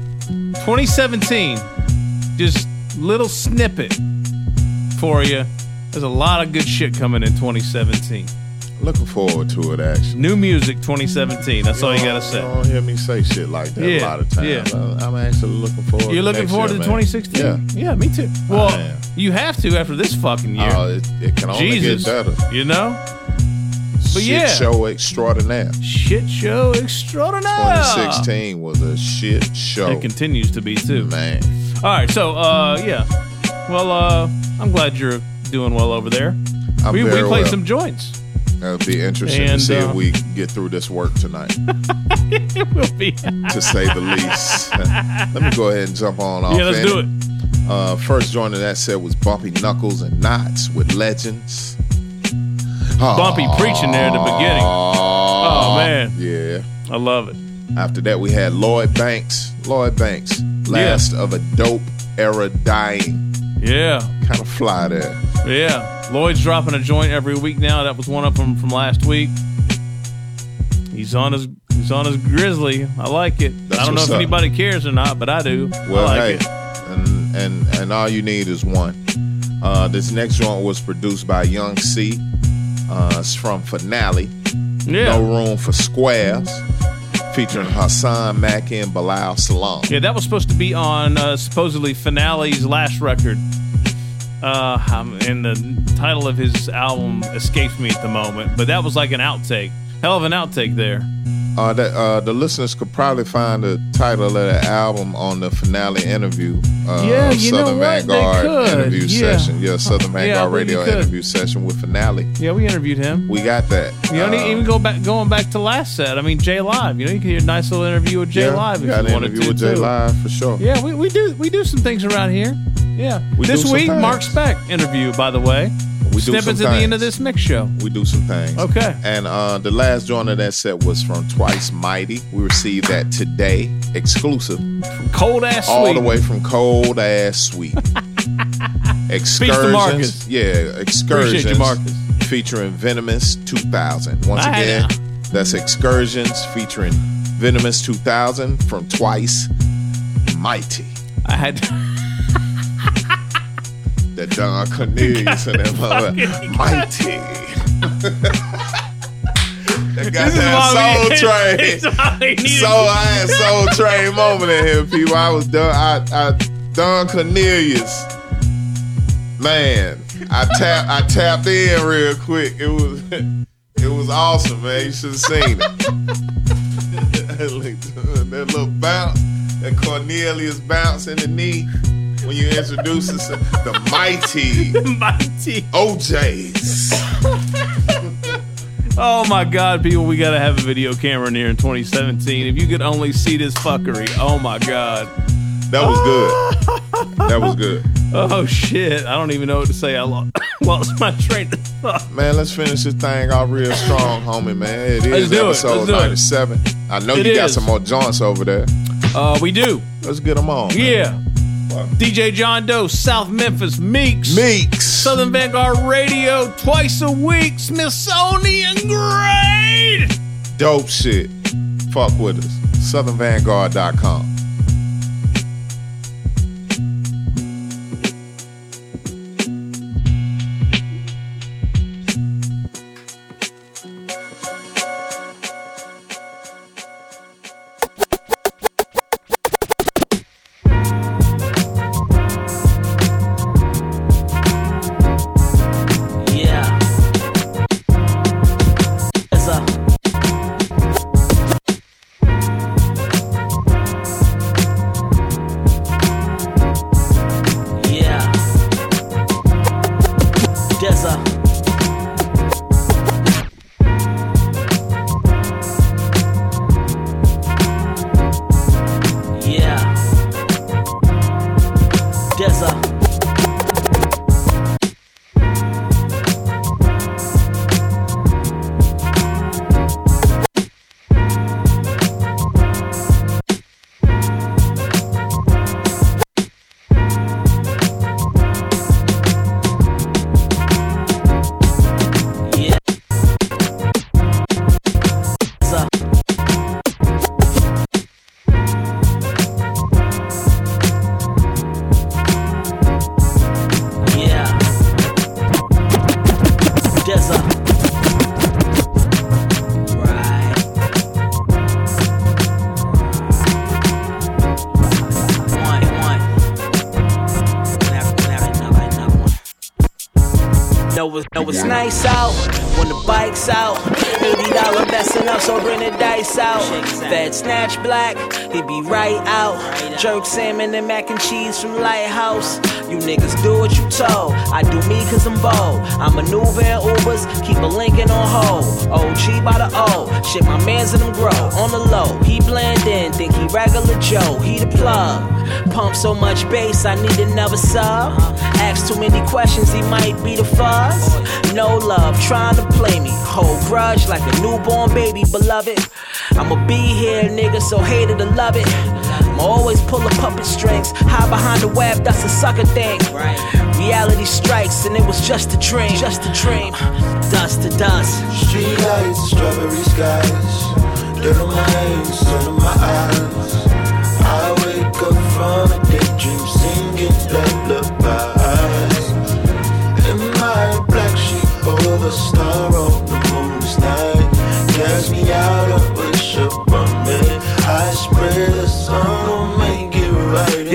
2017, just little snippet for you. There's a lot of good shit coming in 2017. Looking forward to it, actually. New music 2017. That's all you gotta You say. don't hear me say shit like that Yeah, a lot of times. yeah. I- I'm actually looking forward. You're to looking forward year, to 2016? Yeah. Yeah, me too. Well, you have to after this fucking year. Oh, it, it can only Jesus, get better. You know? But shit yeah. show extraordinaire. Shit show extraordinaire. 2016 was a shit show. It continues to be too. Man. All right, so uh yeah. Well, uh I'm glad you're doing well over there. I'm we we played well. some joints. It'll be interesting And, to see uh, if we get through this work tonight, it will be. to say the least. Let me go ahead and jump on off. Yeah, let's in do it. Uh, first joint of that set was Bumpy Knuckles and Nottz with Legends. Bumpy preaching there at the beginning. Oh man. Yeah. I love it. After that, we had Lloyd Banks. Lloyd Banks, last of a dope era dying. Yeah. Kind of fly there. Yeah. Lloyd's dropping a joint every week now. That was one of them from last week. He's on his he's on his grizzly. I like it. That's I don't know if up. anybody cares or not, but I do. Well, I like hey, it. and and and all you need is one. Uh, this next joint was produced by Young C. Uh, it's from Finale. Yeah. No room for squares, featuring Hassan Mackey and Bilal Salaam. Yeah, that was supposed to be on uh, supposedly Finale's last record. Uh, um, and the title of his album escapes me at the moment, but that was like an outtake. Hell of an outtake there. Uh, that, uh, the listeners could probably find the title of the album on the finale interview. Uh, Yeah, you know Southern what? They Vanguard could. interview Yeah. session. Yeah, Southern Vanguard you Radio interview session with finale. Yeah, we interviewed him. We got that. You don't Uh, even go back going back to last set. I mean, J Live. You know, you can hear a nice little interview with J yeah, Live if you an wanted interview to. with J too. Live for sure. Yeah, we, we do we do some things around here. Yeah. We this week. Marq Spekt interview, by the way. We do Snippets some at the end of this mix show. We do some things. Okay. And uh, the last joint of that set was from Twice Mighty. We received that today, exclusive. From Cold Ass Sweet. All the way from Cold Ass Sweet. excursions. Yeah, excursions. You. Featuring Venomous 2000. Once I again, that's excursions featuring Venomous 2000 from Twice Mighty. I had That Don Cornelius and that mother. Mighty. that goddamn soul we- train. this is why we needed- So I had soul train moment in here, people. I was done. I, I Don Cornelius. Man, I tap I tapped in real quick. It was it was awesome, man. You should have seen it. that little bounce, that Cornelius bounce in the knee when you introduce us to the mighty, mighty OJs. Oh my God, people, we gotta have a video camera in here in 2017. If you could only see this fuckery, oh my God. That was good. That was good. Oh shit, I don't even know what to say. I lo- lost my train of thought. Man, let's finish this thing off real strong, homie, man. it is is episode it. 97. I know It you got some more joints over there. Uh, we do. Let's get them on. man. DJ John Doe, South Memphis, Meeks. Meeks. Southern Vanguard Radio, twice a week, Smithsonian grade. Dope shit. Fuck with us. SouthernVanguard.com. it's, it's nice out when the bike's out. $80 messing up, so bring the dice out. Fed snatch black, he be right out. Jerk salmon and mac and cheese from Lighthouse. You niggas do what you told. I do me cause I'm bold. I maneuver in Ubers, keep a Lincoln on hold. OG by the O. Shit, my mans and them grow. On the low, he blend in, think he regular Joe. He the plug. Pump so much bass, I need another sub. Ask too many questions, he might be the fuzz. No love, trying to play me. Hold grudge like a newborn baby, beloved. I'ma be here, nigga, so hated to love it. I'ma always pull a puppet strings. Hide behind the web, that's a sucker thing. Right. Reality strikes, and it was just a dream. Just a dream. Dust to dust. Street lights, strawberry skies. Dirt on my hands, sun in my eyes. I wake up from a daydream singing lullabies. In my black sheep over the star on the moon's night. Cast me out,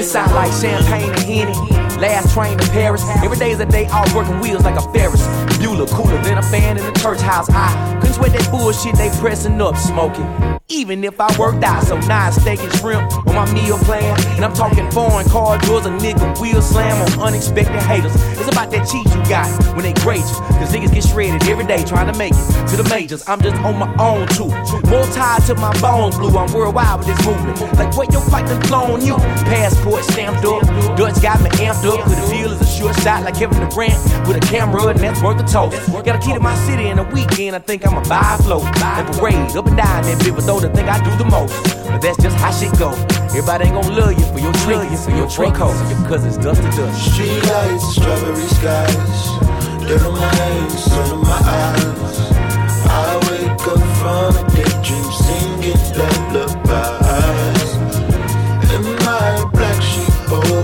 sound like champagne and Henny. Last train to Paris. Every day is a day off working wheels like a Ferris. Bueller cooler than a fan in the church house. I couldn't sweat that bullshit they pressing up, smoking. Even if I worked out, so nine steak and shrimp on my meal plan. And I'm talking foreign car doors, a nigga wheel slam on unexpected haters. It's about that cheat you got when they grade you. Cause niggas get shredded every day trying to make it to the majors. I'm just on my own too. More tied to my bones blue. I'm worldwide with this movement. Like what your clone you. Passport stamped up. Dutch got me amped up. Cause the deal is a sure shot like Kevin Durant with a camera and that's worth a toast. Got a key to my city in a weekend. I think I'ma buy a float and parade up and down that bit, but though the thing I do the most. But that's just how shit go. Everybody ain't gonna love you for your trinkets or your trinkos, cause it's dust to dust. Street lights, strawberry skies. Dirt on my hands, sun in my eyes. I wake up from a daydream singing lullabies.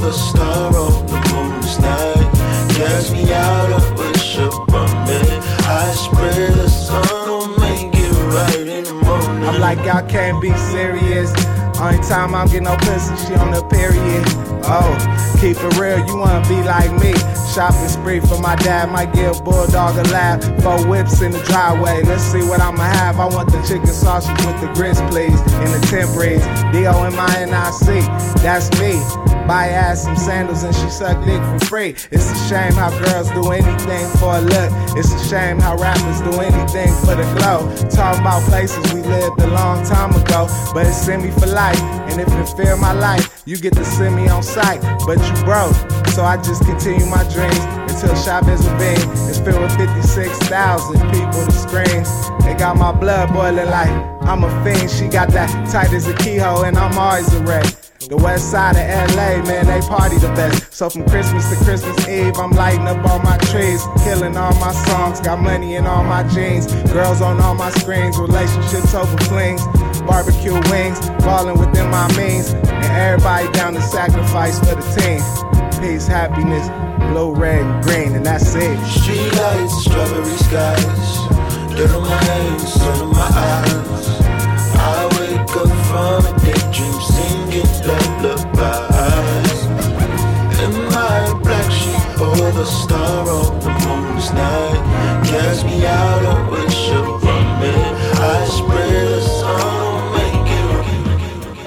Over star on the moon's night. Cast me out, I wish upon me. I spread the sun, will make it right in the morning. I'm like, I can't be serious. Only time I'm getting no pussy, she on the period. Oh, keep it real, you wanna be like me. Shopping spree for my dad, might give Bulldog a laugh. Four whips in the driveway, let's see what I'ma have. I want the chicken sausage with the grits, please. In the temperies, D-O-M-I-N-I-C, that's me. Buy ass some sandals and she suck dick for free. It's a shame how girls do anything for a look. It's a shame how rappers do anything for the glow. Talking about places we lived a long time ago, but it's send me for life. And if it feel my life, you get to send me on sight. But you broke, so I just continue my dreams until Chavez Shop is filled with 56,000 people to screens. They got my blood boiling like I'm a fiend. She got that tight as a keyhole, and I'm always a wreck. The west side of LA, man, they party the best. So from Christmas to Christmas Eve, I'm lighting up all my trees, killing all my songs, got money in all my jeans, girls on all my screens, relationships over flings, barbecue wings, falling within my means, and everybody down to sacrifice for the team. Peace, happiness, blue, red, and green, and that's it. Street lights, strawberry skies, dirt on my hands, sun in my eyes. I wake up from a daydream singing lullabies. In my black sheep over star on the moon's night. Cast me out, I wish upon me. I spread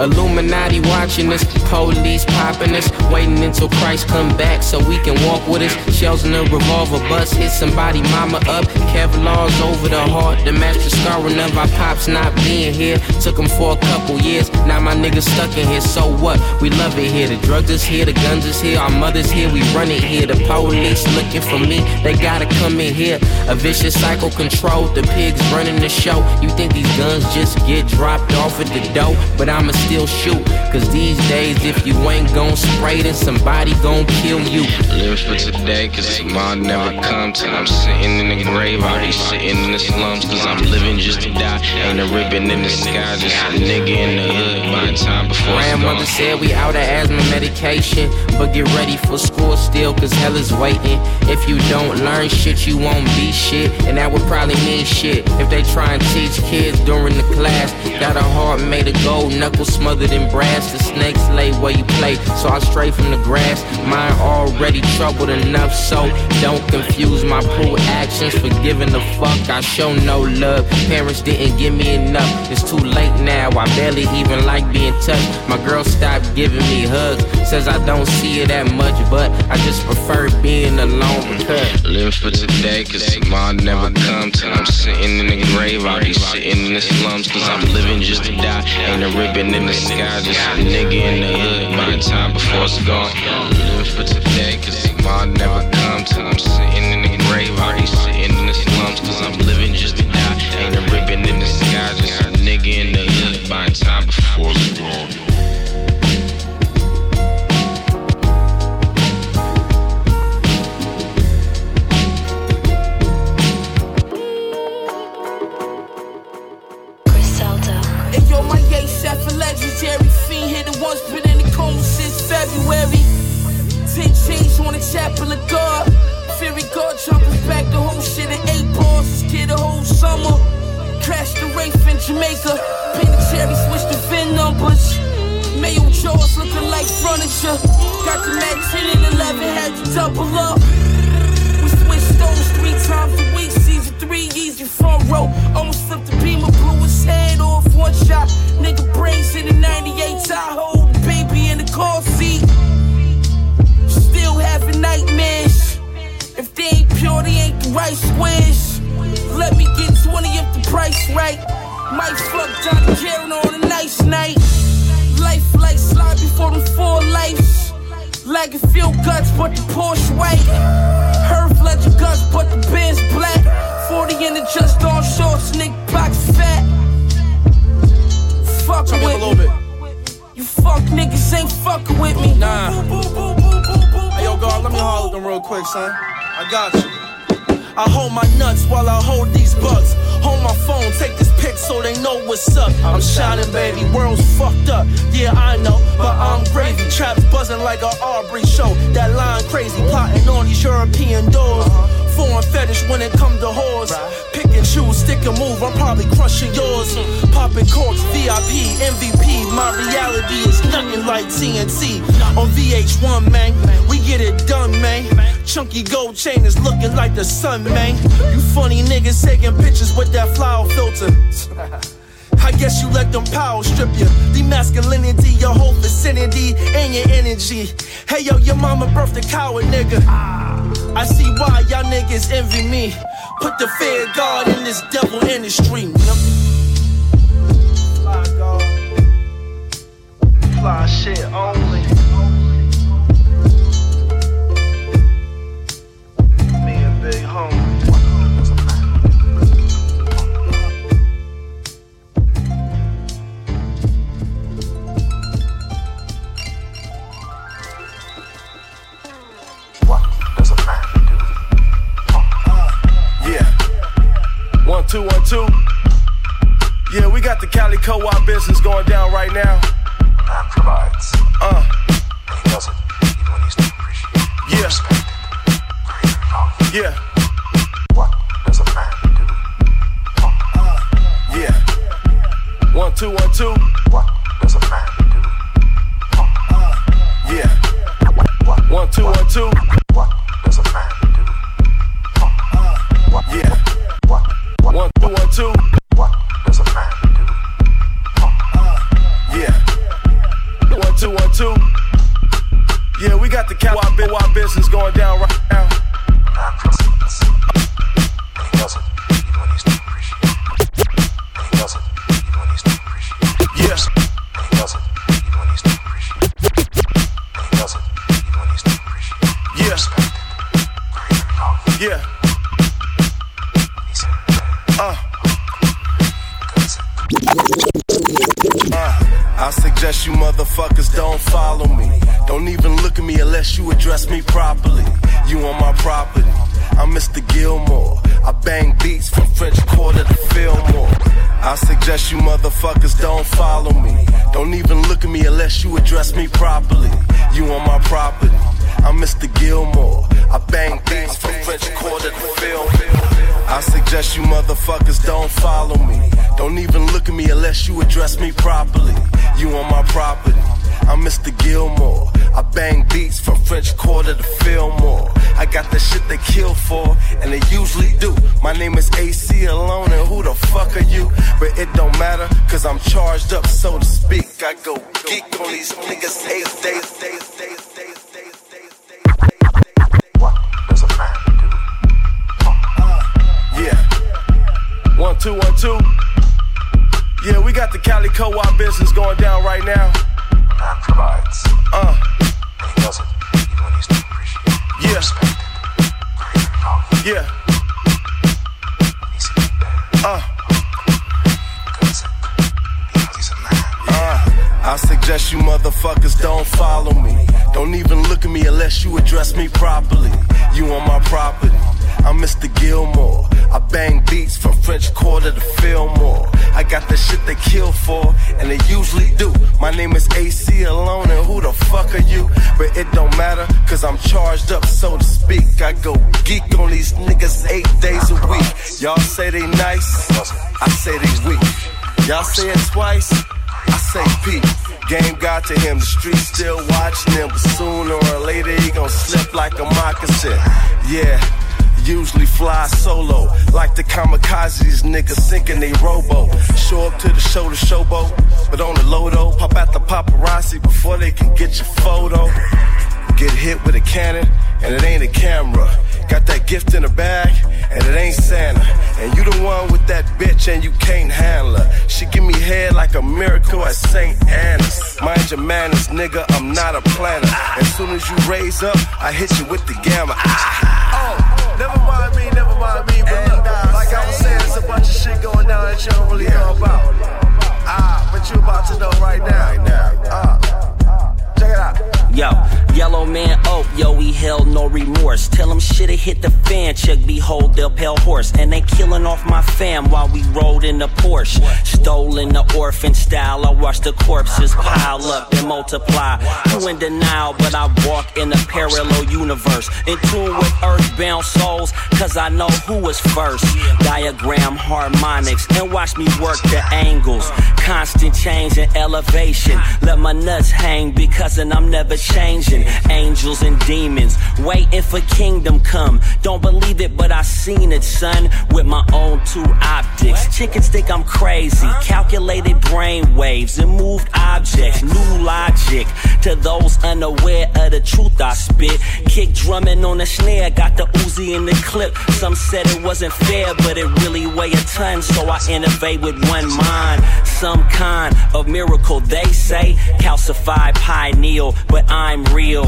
Illuminati watching us, police popping us, waiting until Christ come back so we can walk with us. Shells in a revolver, bus hit somebody mama up. Kevlar's over the heart, the master scarring of our pops not being here. Took them for a couple years, now my niggas stuck in here. So what? We love it here. The drugs is here, the guns is here, our mothers here, we run it here. The police looking for me, they gotta come in here. A vicious cycle control, the pigs running the show. You think these guns just get dropped off at the door, but I'ma still shoot. Cause these days, if you ain't gon' spray, then somebody gon' kill you. Live for today, cause tomorrow never comes. Till I'm sitting in the grave, I'll be sitting in the slums, cause I'm living just to die. Ain't a ribbon in the sky, just a nigga in the hood by time before Grandmother said we out of asthma medication. But get ready for school still, cause hell is waiting. If you don't learn shit, you won't be shit. And that would probably mean shit if they try and teach kids during the class. Got a heart made of gold, knuckles smothered in brass. The snakes lay where you play, so I stray from the grass. Mine already troubled enough, so don't confuse my poor actions for giving a fuck. I show no love. Parents didn't give me enough. It's too late now. I barely even like being touched. My girl stopped giving me hugs. Says I don't see it that much, but I just prefer being alone because. Live for today, cause tomorrow never come till I'm sitting in the grave. I'll be sitting in the slums, cause I'm living just to die. Ain't a ribbon in the sky, just a nigga in the hood by time before it's gone. Live for today, cause tomorrow never come till I'm sitting in the grave. I'll sitting in the slums, cause I'm living just to die. Ain't a ribbon in the sky, just a nigga in the hood by time before it's gone. Chapel of God. Fury God jumping back the whole shit in eight. This kid the whole summer. Crashed the Wraith in Jamaica. Penitentiary switched the VIN numbers. Mayo jaws looking like furniture. Got the mag 10 and 11, had to double up. We switched stones three times a week. Season three, easy front row. Almost flipped the beamer, blew his head off one shot. Nigga brains in the 98 Tahoe. Baby in the car seat. Having nightmares. If they ain't pure, they ain't the right squares. Let me get 20 if the price right. Might fuck Dr. Karen on a nice night. Life like slide before them four lives. Like it feel guts, but the Porsche white. Her Fletcher guts, but the Benz black. 40 in the just on shorts, Nick box fat. Fuck with me. You fuck niggas ain't fucking with me. Nah. God, let me holler them real quick, son. I got you. I hold my nuts while I hold these bucks. Hold my phone, take this pic so they know what's up. I'm shining, baby. World's fucked up. Yeah, I know, but I'm gravy. Traps buzzing like a Aubrey show. That line crazy, plotting on these European doors. Foreign fetish when it come to whores. Pick and choose, stick and move. I'm probably crushing yours. Popping corks, VIP, MVP. My reality is nothing like TNT. On VH1, man, we get it done, man. Chunky gold chain is looking like the sun, man. You funny niggas taking pictures with that flower filter. I guess you let them power strip you. The masculinity, your whole vicinity, and your energy. Hey yo, your mama birthed a coward nigga. I see why y'all niggas envy me. Put the fear of God in this devil industry. Fly God. Fly shit only. Two, one, two. Yeah, we got the Cali co-op business going down right now. Man provides. Uh. He does it even when he's not appreciated. Yeah. Yeah. What does a man do? Uh. Yeah. One, two, one, two. What does a man do? Uh. Yeah. One, two, one, two. What does a man do? Yeah. One, two, one, two. What does a man do? Uh, yeah. One, two, one, two. Yeah, we got the cow wop business going down right now. He does Don't even look at me unless you address me properly. You on my property. I'm Mr. Gilmore. I bang beats from French Quarter to Fillmore. I suggest you motherfuckers don't follow me. Don't even look at me unless you address me properly. You on my property. I'm Mr. Gilmore. I bang beats from French Quarter to film. I suggest you motherfuckers don't follow me. Don't even look at me unless you address me properly. You on my property. I'm Mr. Gilmore. I bang beats from French Quarter to Fillmore. I got the shit they kill for, and they usually do. My name is AC alone, and who the fuck are you? But it don't matter, cause I'm charged up, so to speak. I go geek on these niggas eight days, days, days, days, days, days. What does a man do? Yeah. One, two, one, two. Yeah, we got the Cali Co-op business going down right now. Man provides. Uh. Yeah. Yeah. Uh. Uh, I suggest you motherfuckers don't follow me. Don't even look at me unless you address me properly. You on my property. I'm Mr. Gilmore. I bang beats from French Quarter to Fillmore. I got the shit they kill for, and they usually do. My name is AC alone, and who the fuck are you? But it don't matter, cause I'm charged up, so to speak. I go geek on these niggas eight days a week. Y'all say they nice, I say they weak. Y'all say it twice, I say peep. Game got to him, the streets still watching him, but sooner or later he gon' slip like a moccasin. Yeah. Usually fly solo, like the kamikazes, niggas thinking they robo. Show up to the show to showboat, but on the lodo, pop out the paparazzi before they can get your photo. Get hit with a cannon, and it ain't a camera. Got that gift in the bag, and it ain't Santa. And you the one with that bitch, and you can't handle her. She give me head like a miracle at St. Anna's. Mind your manners, nigga, I'm not a planner. As soon as you raise up, I hit you with the gamma. Oh, never mind me, never mind me, but look, like I was saying, there's a bunch of shit going down that you don't really know about. Ah, but you about to know right now. Right now. Ah, check it out. Yo, yellow man oak, yo, he held no remorse. Tell him shit hit the fan, check behold their pale horse. And they killing off my fam while we rode in the Porsche. Stolen the orphan style, I watch the corpses pile up and multiply. You in denial, but I walk in a parallel universe. In tune with earthbound souls, cause I know who was first. Diagram harmonics, and watch me work the angles. Constant change and elevation. Let my nuts hang because and I'm never changing. Angels and demons waiting for kingdom come. Don't believe it, but I seen it, son, with my own two optics. Chickens think I'm crazy. Calculated brain waves and moved objects. New logic to those unaware of the truth I spit. Kick drumming on the snare, got the Uzi in the clip. Some said it wasn't fair, but it really weigh a ton, so I innovate with one mind. Some kind of miracle, they say. Calcified pineal, but I'm real.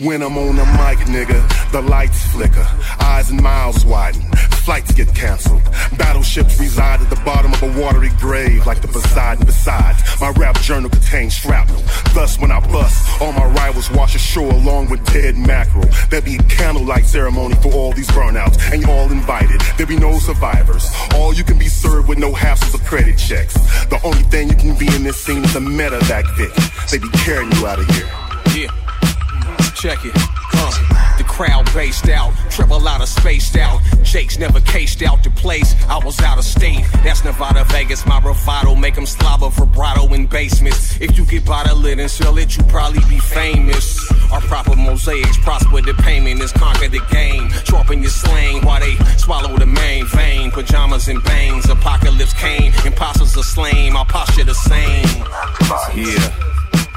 When I'm on the mic, nigga, the lights flicker, eyes and mouths widen, flights get canceled. Battleships reside at the bottom of a watery grave like the Poseidon. Besides, my rap journal contains shrapnel. Thus, when I bust, all my rivals wash ashore along with dead mackerel. There be a candlelight ceremony for all these burnouts, and you're all invited. There be no survivors. All you can be served with no hassles of credit checks. The only thing you can be in this scene is a medevac Vic. They be carrying you out of here. Yeah. Check it. Uh, the crowd based out, triple out of spaced out. Jake's never cased out the place. I was out of state. That's Nevada, Vegas. My bravado make 'em slobber vibrato in basements. If you get bottle it and sell it, you probably be famous. Our proper mosaics prosper the payment is conquer the game. Sharpen your slang while they swallow the main vein. Pajamas and bangs, apocalypse came. Imposters are slain, my posture the same. Yeah.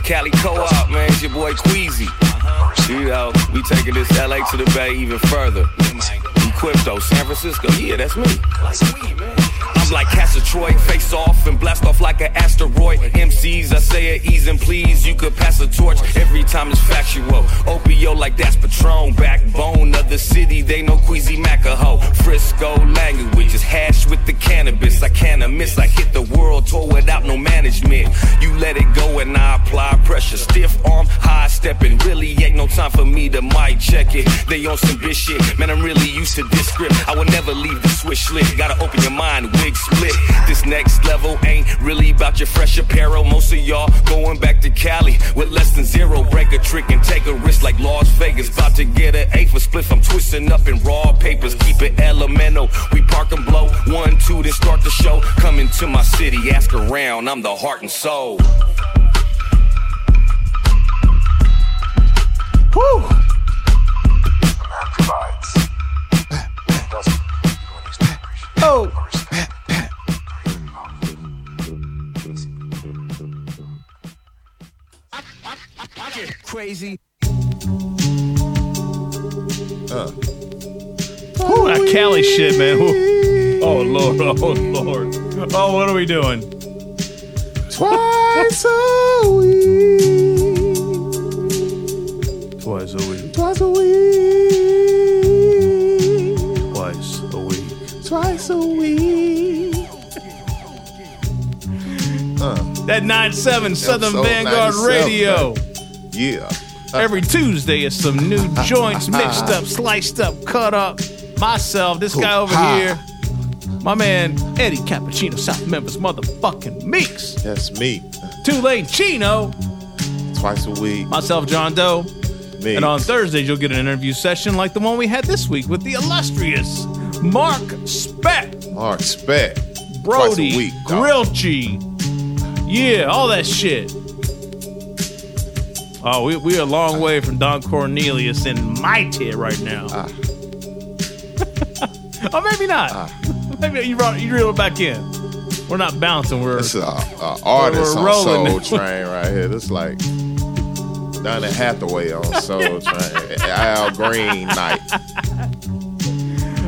Cali Co-op, man, it's your boy Queasy. You know, we taking this LA to the Bay even further. Equipto, San Francisco, yeah, that's me. I'm like Castor Troy. Face off and blast off like an asteroid. MCs, I say it ease and please. You could pass a torch every time it's factual. Opio like that's Patron. Backbone of the city, they know Queasy Macaho. Frisco language is hash with the cannabis. I can't miss. I hit the world tour without no management. You let it go and I apply pressure. Stiff arm, high stepping. Really ain't no time for me to mic check it. They on some bitch shit. Man, I'm really used to this script. I will never leave the switch lit. Gotta open your mind, wig split. This next level ain't really about your fresh apparel. Most of y'all going back to Cali with less than zero. Break a trick and take a risk like Las Vegas. About to get an eighth for spliff. I'm twisting up in raw papers. Keep it elemental. We park and blow. One, two, then start the show. Coming to my city, ask around. I'm the heart and soul. Whew. Oh. Crazy. Uh. Ooh, that Cali shit, man. Ooh. Oh lord, oh lord. Oh, what are we doing? Twice a week. Twice a week. Twice a week. Twice a week. Twice a week. Uh, That 9-7 Southern Episode Vanguard 97, Radio. Yeah. Every Tuesday is some new joints mixed up, sliced up, cut up. Myself, this guy over here, my man Eddie Cappuccino, South Memphis, motherfucking Meeks. That's me. Tulane Chino, Twice a week. myself John Doe. Me. And on Thursdays, you'll get an interview session like the one we had this week with the illustrious Marq Spekt, Marq Spekt. Brody, Twice a week. Grilchi. Yeah, all that shit. Oh, we, we're a long way from Don Cornelius in my Mighty right now. Ah. oh, maybe not. Maybe you brought you reel it back in. We're not bouncing. We're This is a, a artist on. Soul Train right here. This like Donny Hathaway on Soul Train. Al Green night.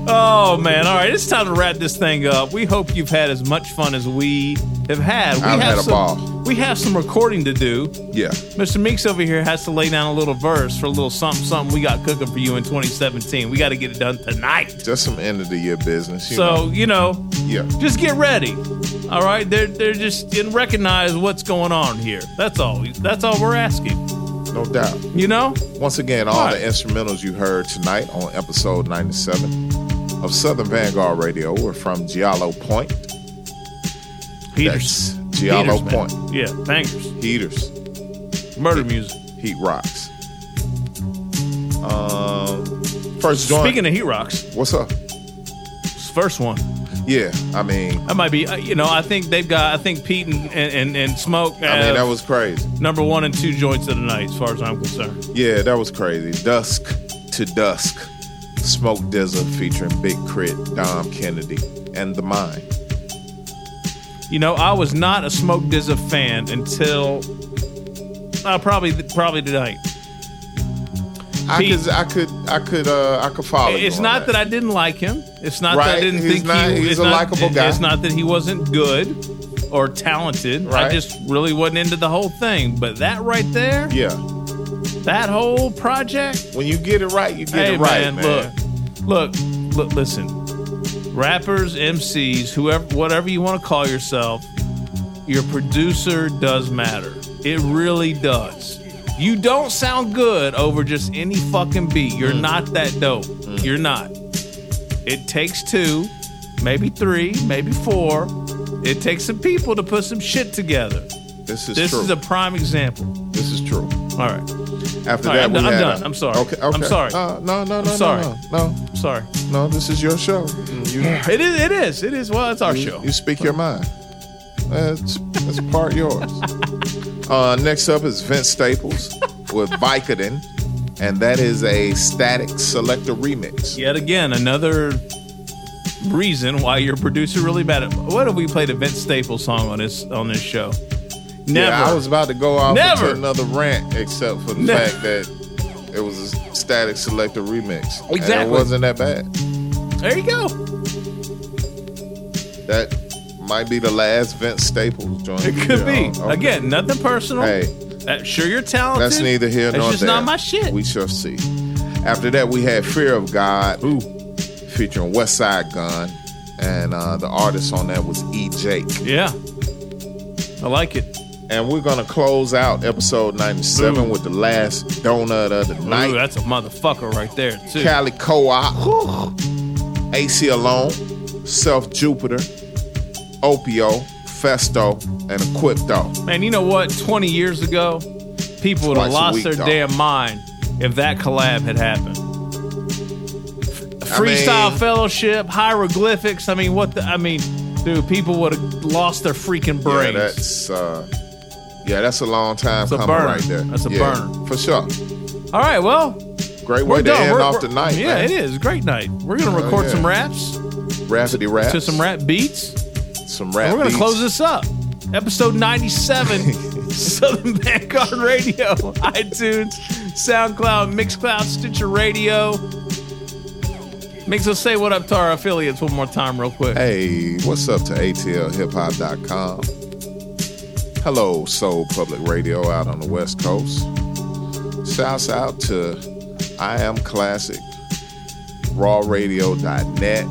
Oh man! All right, it's time to wrap this thing up. We hope you've had as much fun as we have had. We I've have had a ball. We have some recording to do. Yeah. Mr. Meeks over here has to lay down a little verse for a little something, something we got cooking for you in 2017. We got to get it done tonight. Just some end of the year business. You so know. you know, Yeah. just get ready. All right, they're they're just didn't recognize what's going on here. That's all. That's all we're asking. No doubt. You know. Once again, all All the instrumentals you heard tonight on episode 97 of Southern Vanguard Radio were from Giallo Point. Heaters. Giallo Heaters, man. Point. Yeah, bangers. Heaters. Murder music. Heat rocks. Um, first joint. Speaking of heat rocks, what's up? First one. Yeah, I mean, That might be, uh, you know, I think they've got, I think Pete and, and, and, Smoke. I mean that was crazy. number one and two joints of the night, as far as I'm concerned. Yeah, that was crazy. Dusk to Dusk. Smoke DZA featuring Big K.R.I.T., Dom Kennedy, and The Mind. You know, I was not a Smoke DZA fan until uh, probably probably tonight. I Pete- could, I could, I could, uh, I could follow. It's not that. I didn't like him. It's not that I didn't he's think not- he. he's a likable guy. It's not that he wasn't good or talented. I just really wasn't into the whole thing. But that right there, Yeah, that whole project. when you get it right, you get hey it right, man, man. look, look, look, listen. Rappers, MCs, whoever, whatever you want to call yourself, your producer does matter. It really does. You don't sound good over just any fucking beat. You're Mm. not that dope. You're not. It takes two, maybe three, maybe four. It takes some people to put some shit together. This is true. this true. is a prime example. This is true. All right. After All that, I'm, we done. I'm had done. a- I'm sorry. Okay, okay. I'm sorry. Uh, no, no, no, I'm no, sorry. no, no. I'm sorry. No, this is your show. You, It is. It is. It is. Well, it's our you, show. You speak your mind. That's that's part yours. Uh, next up is Vince Staples with Vicodin, and that is a Statik Selektah remix. Yet again, another reason why your producer really bad at. What have we played a Vince Staples song on this on this show? Never. Yeah, I was about to go off Never. into another rant, except for the Never. fact that it was a Statik Selektah remix. And Exactly. it wasn't that bad. there you go. That might be the last Vince Staples joint. It could be. Again, nothing personal. Hey. Sure, you're talented. That's neither here nor It's nor just not my shit. We shall see. After that, we had Fear of God, featuring Westside Gunn, and uh, the artist on that was E. Jake. Yeah, I like it. And we're gonna close out episode ninety-seven Ooh. with the last donut of the night. Ooh, that's a motherfucker right there too. Cali AC Alone, Self Jupiter, Opio, Festo, and Equipto. Man, you know what? 20 years ago, people would have Twice lost week, their dog. damn mind if that collab had happened. I Freestyle mean- Fellowship, hieroglyphics. I mean, what the? I mean, dude, people would have lost their freaking Yeah, brains. that's uh, yeah, that's a long time a coming right there. That's a Yeah, burner. for sure. All right, well, Great way to done. end We're- off the night. Yeah, man. it is. Great night. We're gonna Oh, record yeah. some raps Rapidy raps. to some rap beats. some rap. we're gonna close this up. Episode 97, Southern Vanguard Radio, iTunes, SoundCloud, Mixcloud, Stitcher Radio. Makes us say what up to our affiliates one more time, real quick. Hey, what's up to ATLHipHop.com? Hello, Soul Public Radio out on the West Coast. Shouts out to I Am Classic, rawradio.net.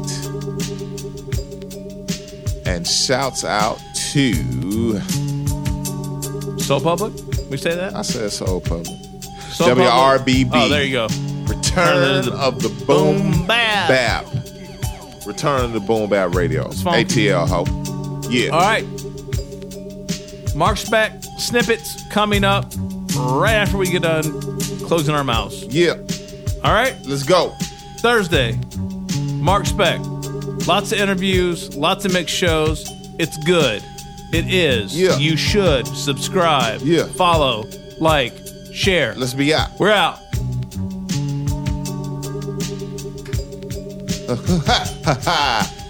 And shouts out to Soul Public? We say that? I said Soul Public. Soul Public? WRBB. Oh, there you go. Return of the Boom Bap. Bap. Return of the Boom Bap Radio. ATL ho. Yeah. All right. Marq Spekt snippets coming up right after we get done closing our mouths. Yeah. All right. Let's go. Thursday, Marq Spekt. Lots of interviews, lots of mixed shows. It's good. It is. Yeah. You should subscribe. Yeah. Follow, like, share. Let's be out. We're out.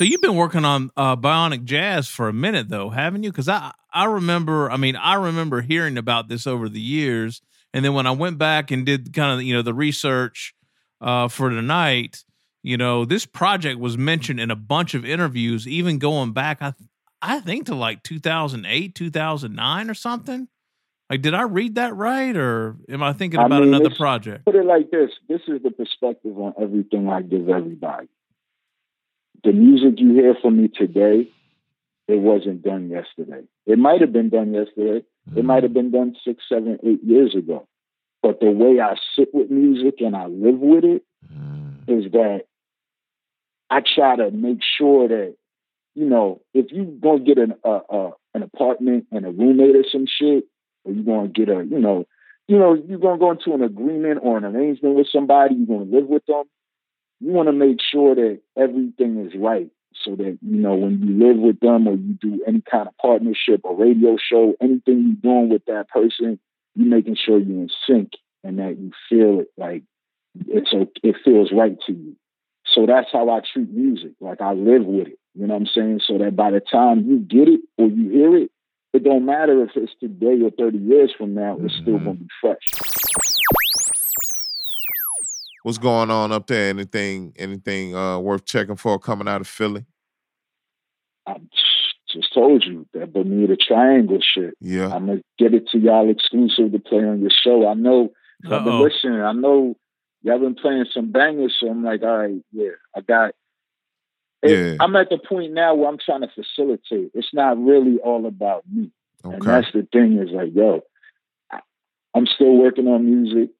So you've been working on uh, Bionic Jazz for a minute, though, haven't you? Because I I remember, I mean, I remember hearing about this over the years, and then when I went back and did kind of you know the research uh, for tonight, you know, this project was mentioned in a bunch of interviews, even going back, I I think to like 2008, 2009, or something. Like, did I read that right, or am I thinking I about mean, another project? Put it like this: this is the perspective on everything I give everybody. The music you hear from me today, it wasn't done yesterday. It might have been done yesterday. It might have been done six, seven, eight years ago. But the way I sit with music and I live with it is that I try to make sure that you know if you gonna get an uh, uh, an apartment and a roommate or some shit, or you gonna get a you know you know you're gonna go into an agreement or an arrangement with somebody, you're gonna live with them. You want to make sure that everything is right, so that you know when you live with them or you do any kind of partnership or radio show, anything you're doing with that person, you're making sure you're in sync and that you feel it like it's o- it feels right to you. So that's how I treat music. Like I live with it. You know what I'm saying? So that by the time you get it or you hear it, it don't matter if it's today or 30 years from now, it's still mm-hmm. gonna be fresh. What's going on up there? Anything anything uh, worth checking for coming out of Philly? I just told you that Bermuda Triangle shit. Yeah. I'm gonna get it to y'all exclusive to play on your show. I know I've been listening. I know y'all been playing some bangers, so I'm like, all right, yeah, I got. It, Yeah. I'm at the point now where I'm trying to facilitate. It's not really all about me, and that's the thing. Is like, yo, I'm still working on music.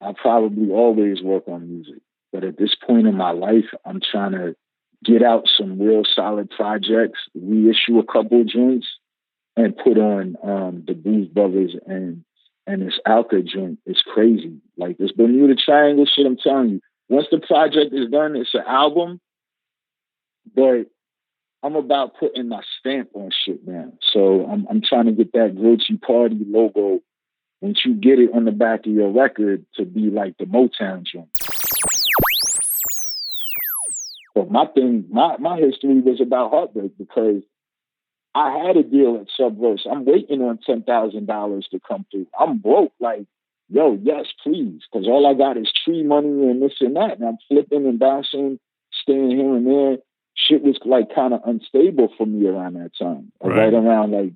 I probably always work on music, but at this point in my life, I'm trying to get out some real solid projects, reissue a couple joints, and put on um, the Blues Brothers and and this Alka joint. It's crazy. Like this Bermuda Triangle shit. I'm telling you, once the project is done, it's an album. But I'm about putting my stamp on shit now. So I'm I'm trying to get that Guilty Party logo once you get it on the back of your record to be like the Motown joint. but my thing, my, my history was about heartbreak because I had a deal at Subverse. I'm waiting on ten thousand dollars to come through. I'm broke, like, yo, yes, please, because all I got is tree money and this and that, and I'm flipping and bouncing, staying here and there. Shit was like kind of unstable for me around that time, right, right around like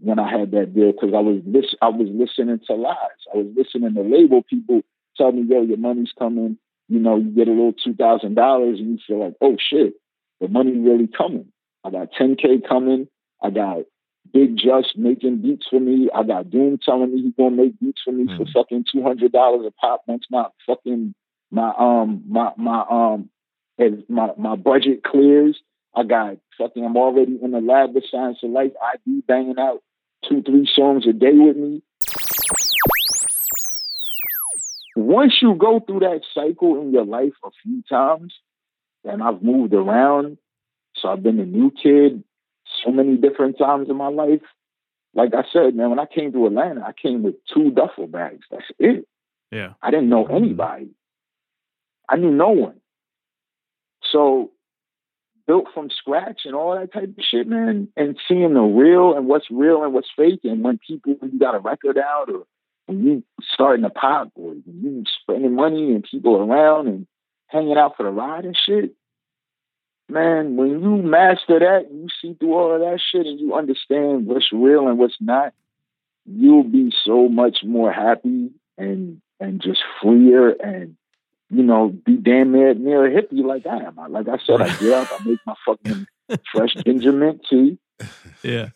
when I had that deal, because I was lis- I was listening to lies. I was listening to label people tell me, yo, your money's coming. You know, you get a little two thousand dollars, and you feel like, oh shit, the money really coming. I got 10K coming. I got Big Juss making beats for me. I got Doom telling me he's gonna make beats for me mm. for fucking two hundred dollars a pop once my fucking my um my my um as my my budget clears. I got fucking I'm already in the lab with Science of Life. I be banging out two, three songs a day with me. Once you go through that cycle in your life a few times, and I've moved around so I've been a new kid so many different times in my life. Like I said, man, when I came to Atlanta, I came with two duffel bags. That's it. Yeah. I didn't know mm-hmm. anybody. I knew no one. So built from scratch and all that type of shit, man, and seeing the real and what's real and what's fake, and when people when you got a record out or when you starting a pop or you spending money and people around and hanging out for the ride and shit, man, when you master that, you see through all of that shit and you understand what's real and what's not, you'll be so much more happy and and just freer and you know, be damn near near a hippie like I am. Like I said, I get up, I make my fucking fresh ginger mint tea. Yeah.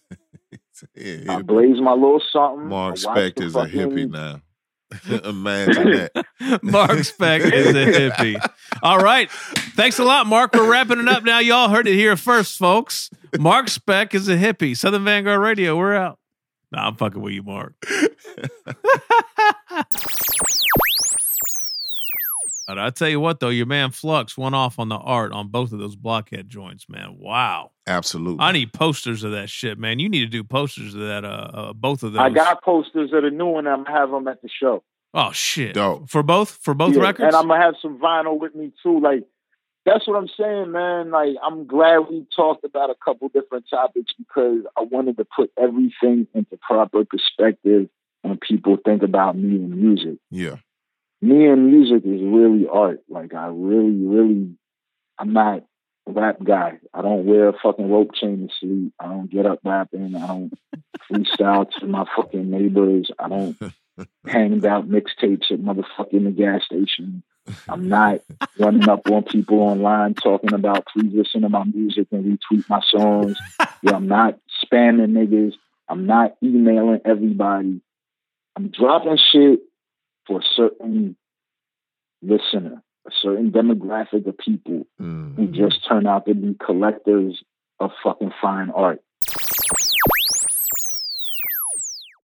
yeah I blaze my little something. Marq Spekt is fucking, a hippie now. Imagine that. Marq Spekt is a hippie. All right. Thanks a lot, Mark. We're wrapping it up now. Y'all heard it here first, folks. Marq Spekt is a hippie. Southern Vanguard Radio. We're out. Nah, I'm fucking with you, Mark. But I tell you what, though, your man Flux went off on the art on both of those blockhead joints, man. Wow. Absolutely. I need posters of that shit, man. You need to do posters of that, uh, uh both of those. I got posters of the new one. I'm gonna have them at the show. Oh shit! Dope. For both, for both yeah, records, and I'm gonna have some vinyl with me too. Like that's what I'm saying, man. Like I'm glad we talked about a couple different topics because I wanted to put everything into proper perspective when people think about me and music. Yeah me and music is really art. Like I really, really, I'm not a rap guy. I don't wear a fucking rope chain to sleep. I don't get up rapping. I don't freestyle to my fucking neighbors. I don't hang out mixtapes at motherfucking the gas station. I'm not running up on people online talking about please listen to my music and retweet my songs. Yeah, I'm not spamming niggas. I'm not emailing everybody. I'm dropping shit for a certain listener, a certain demographic of people mm-hmm. who just turn out to be collectors of fucking fine art.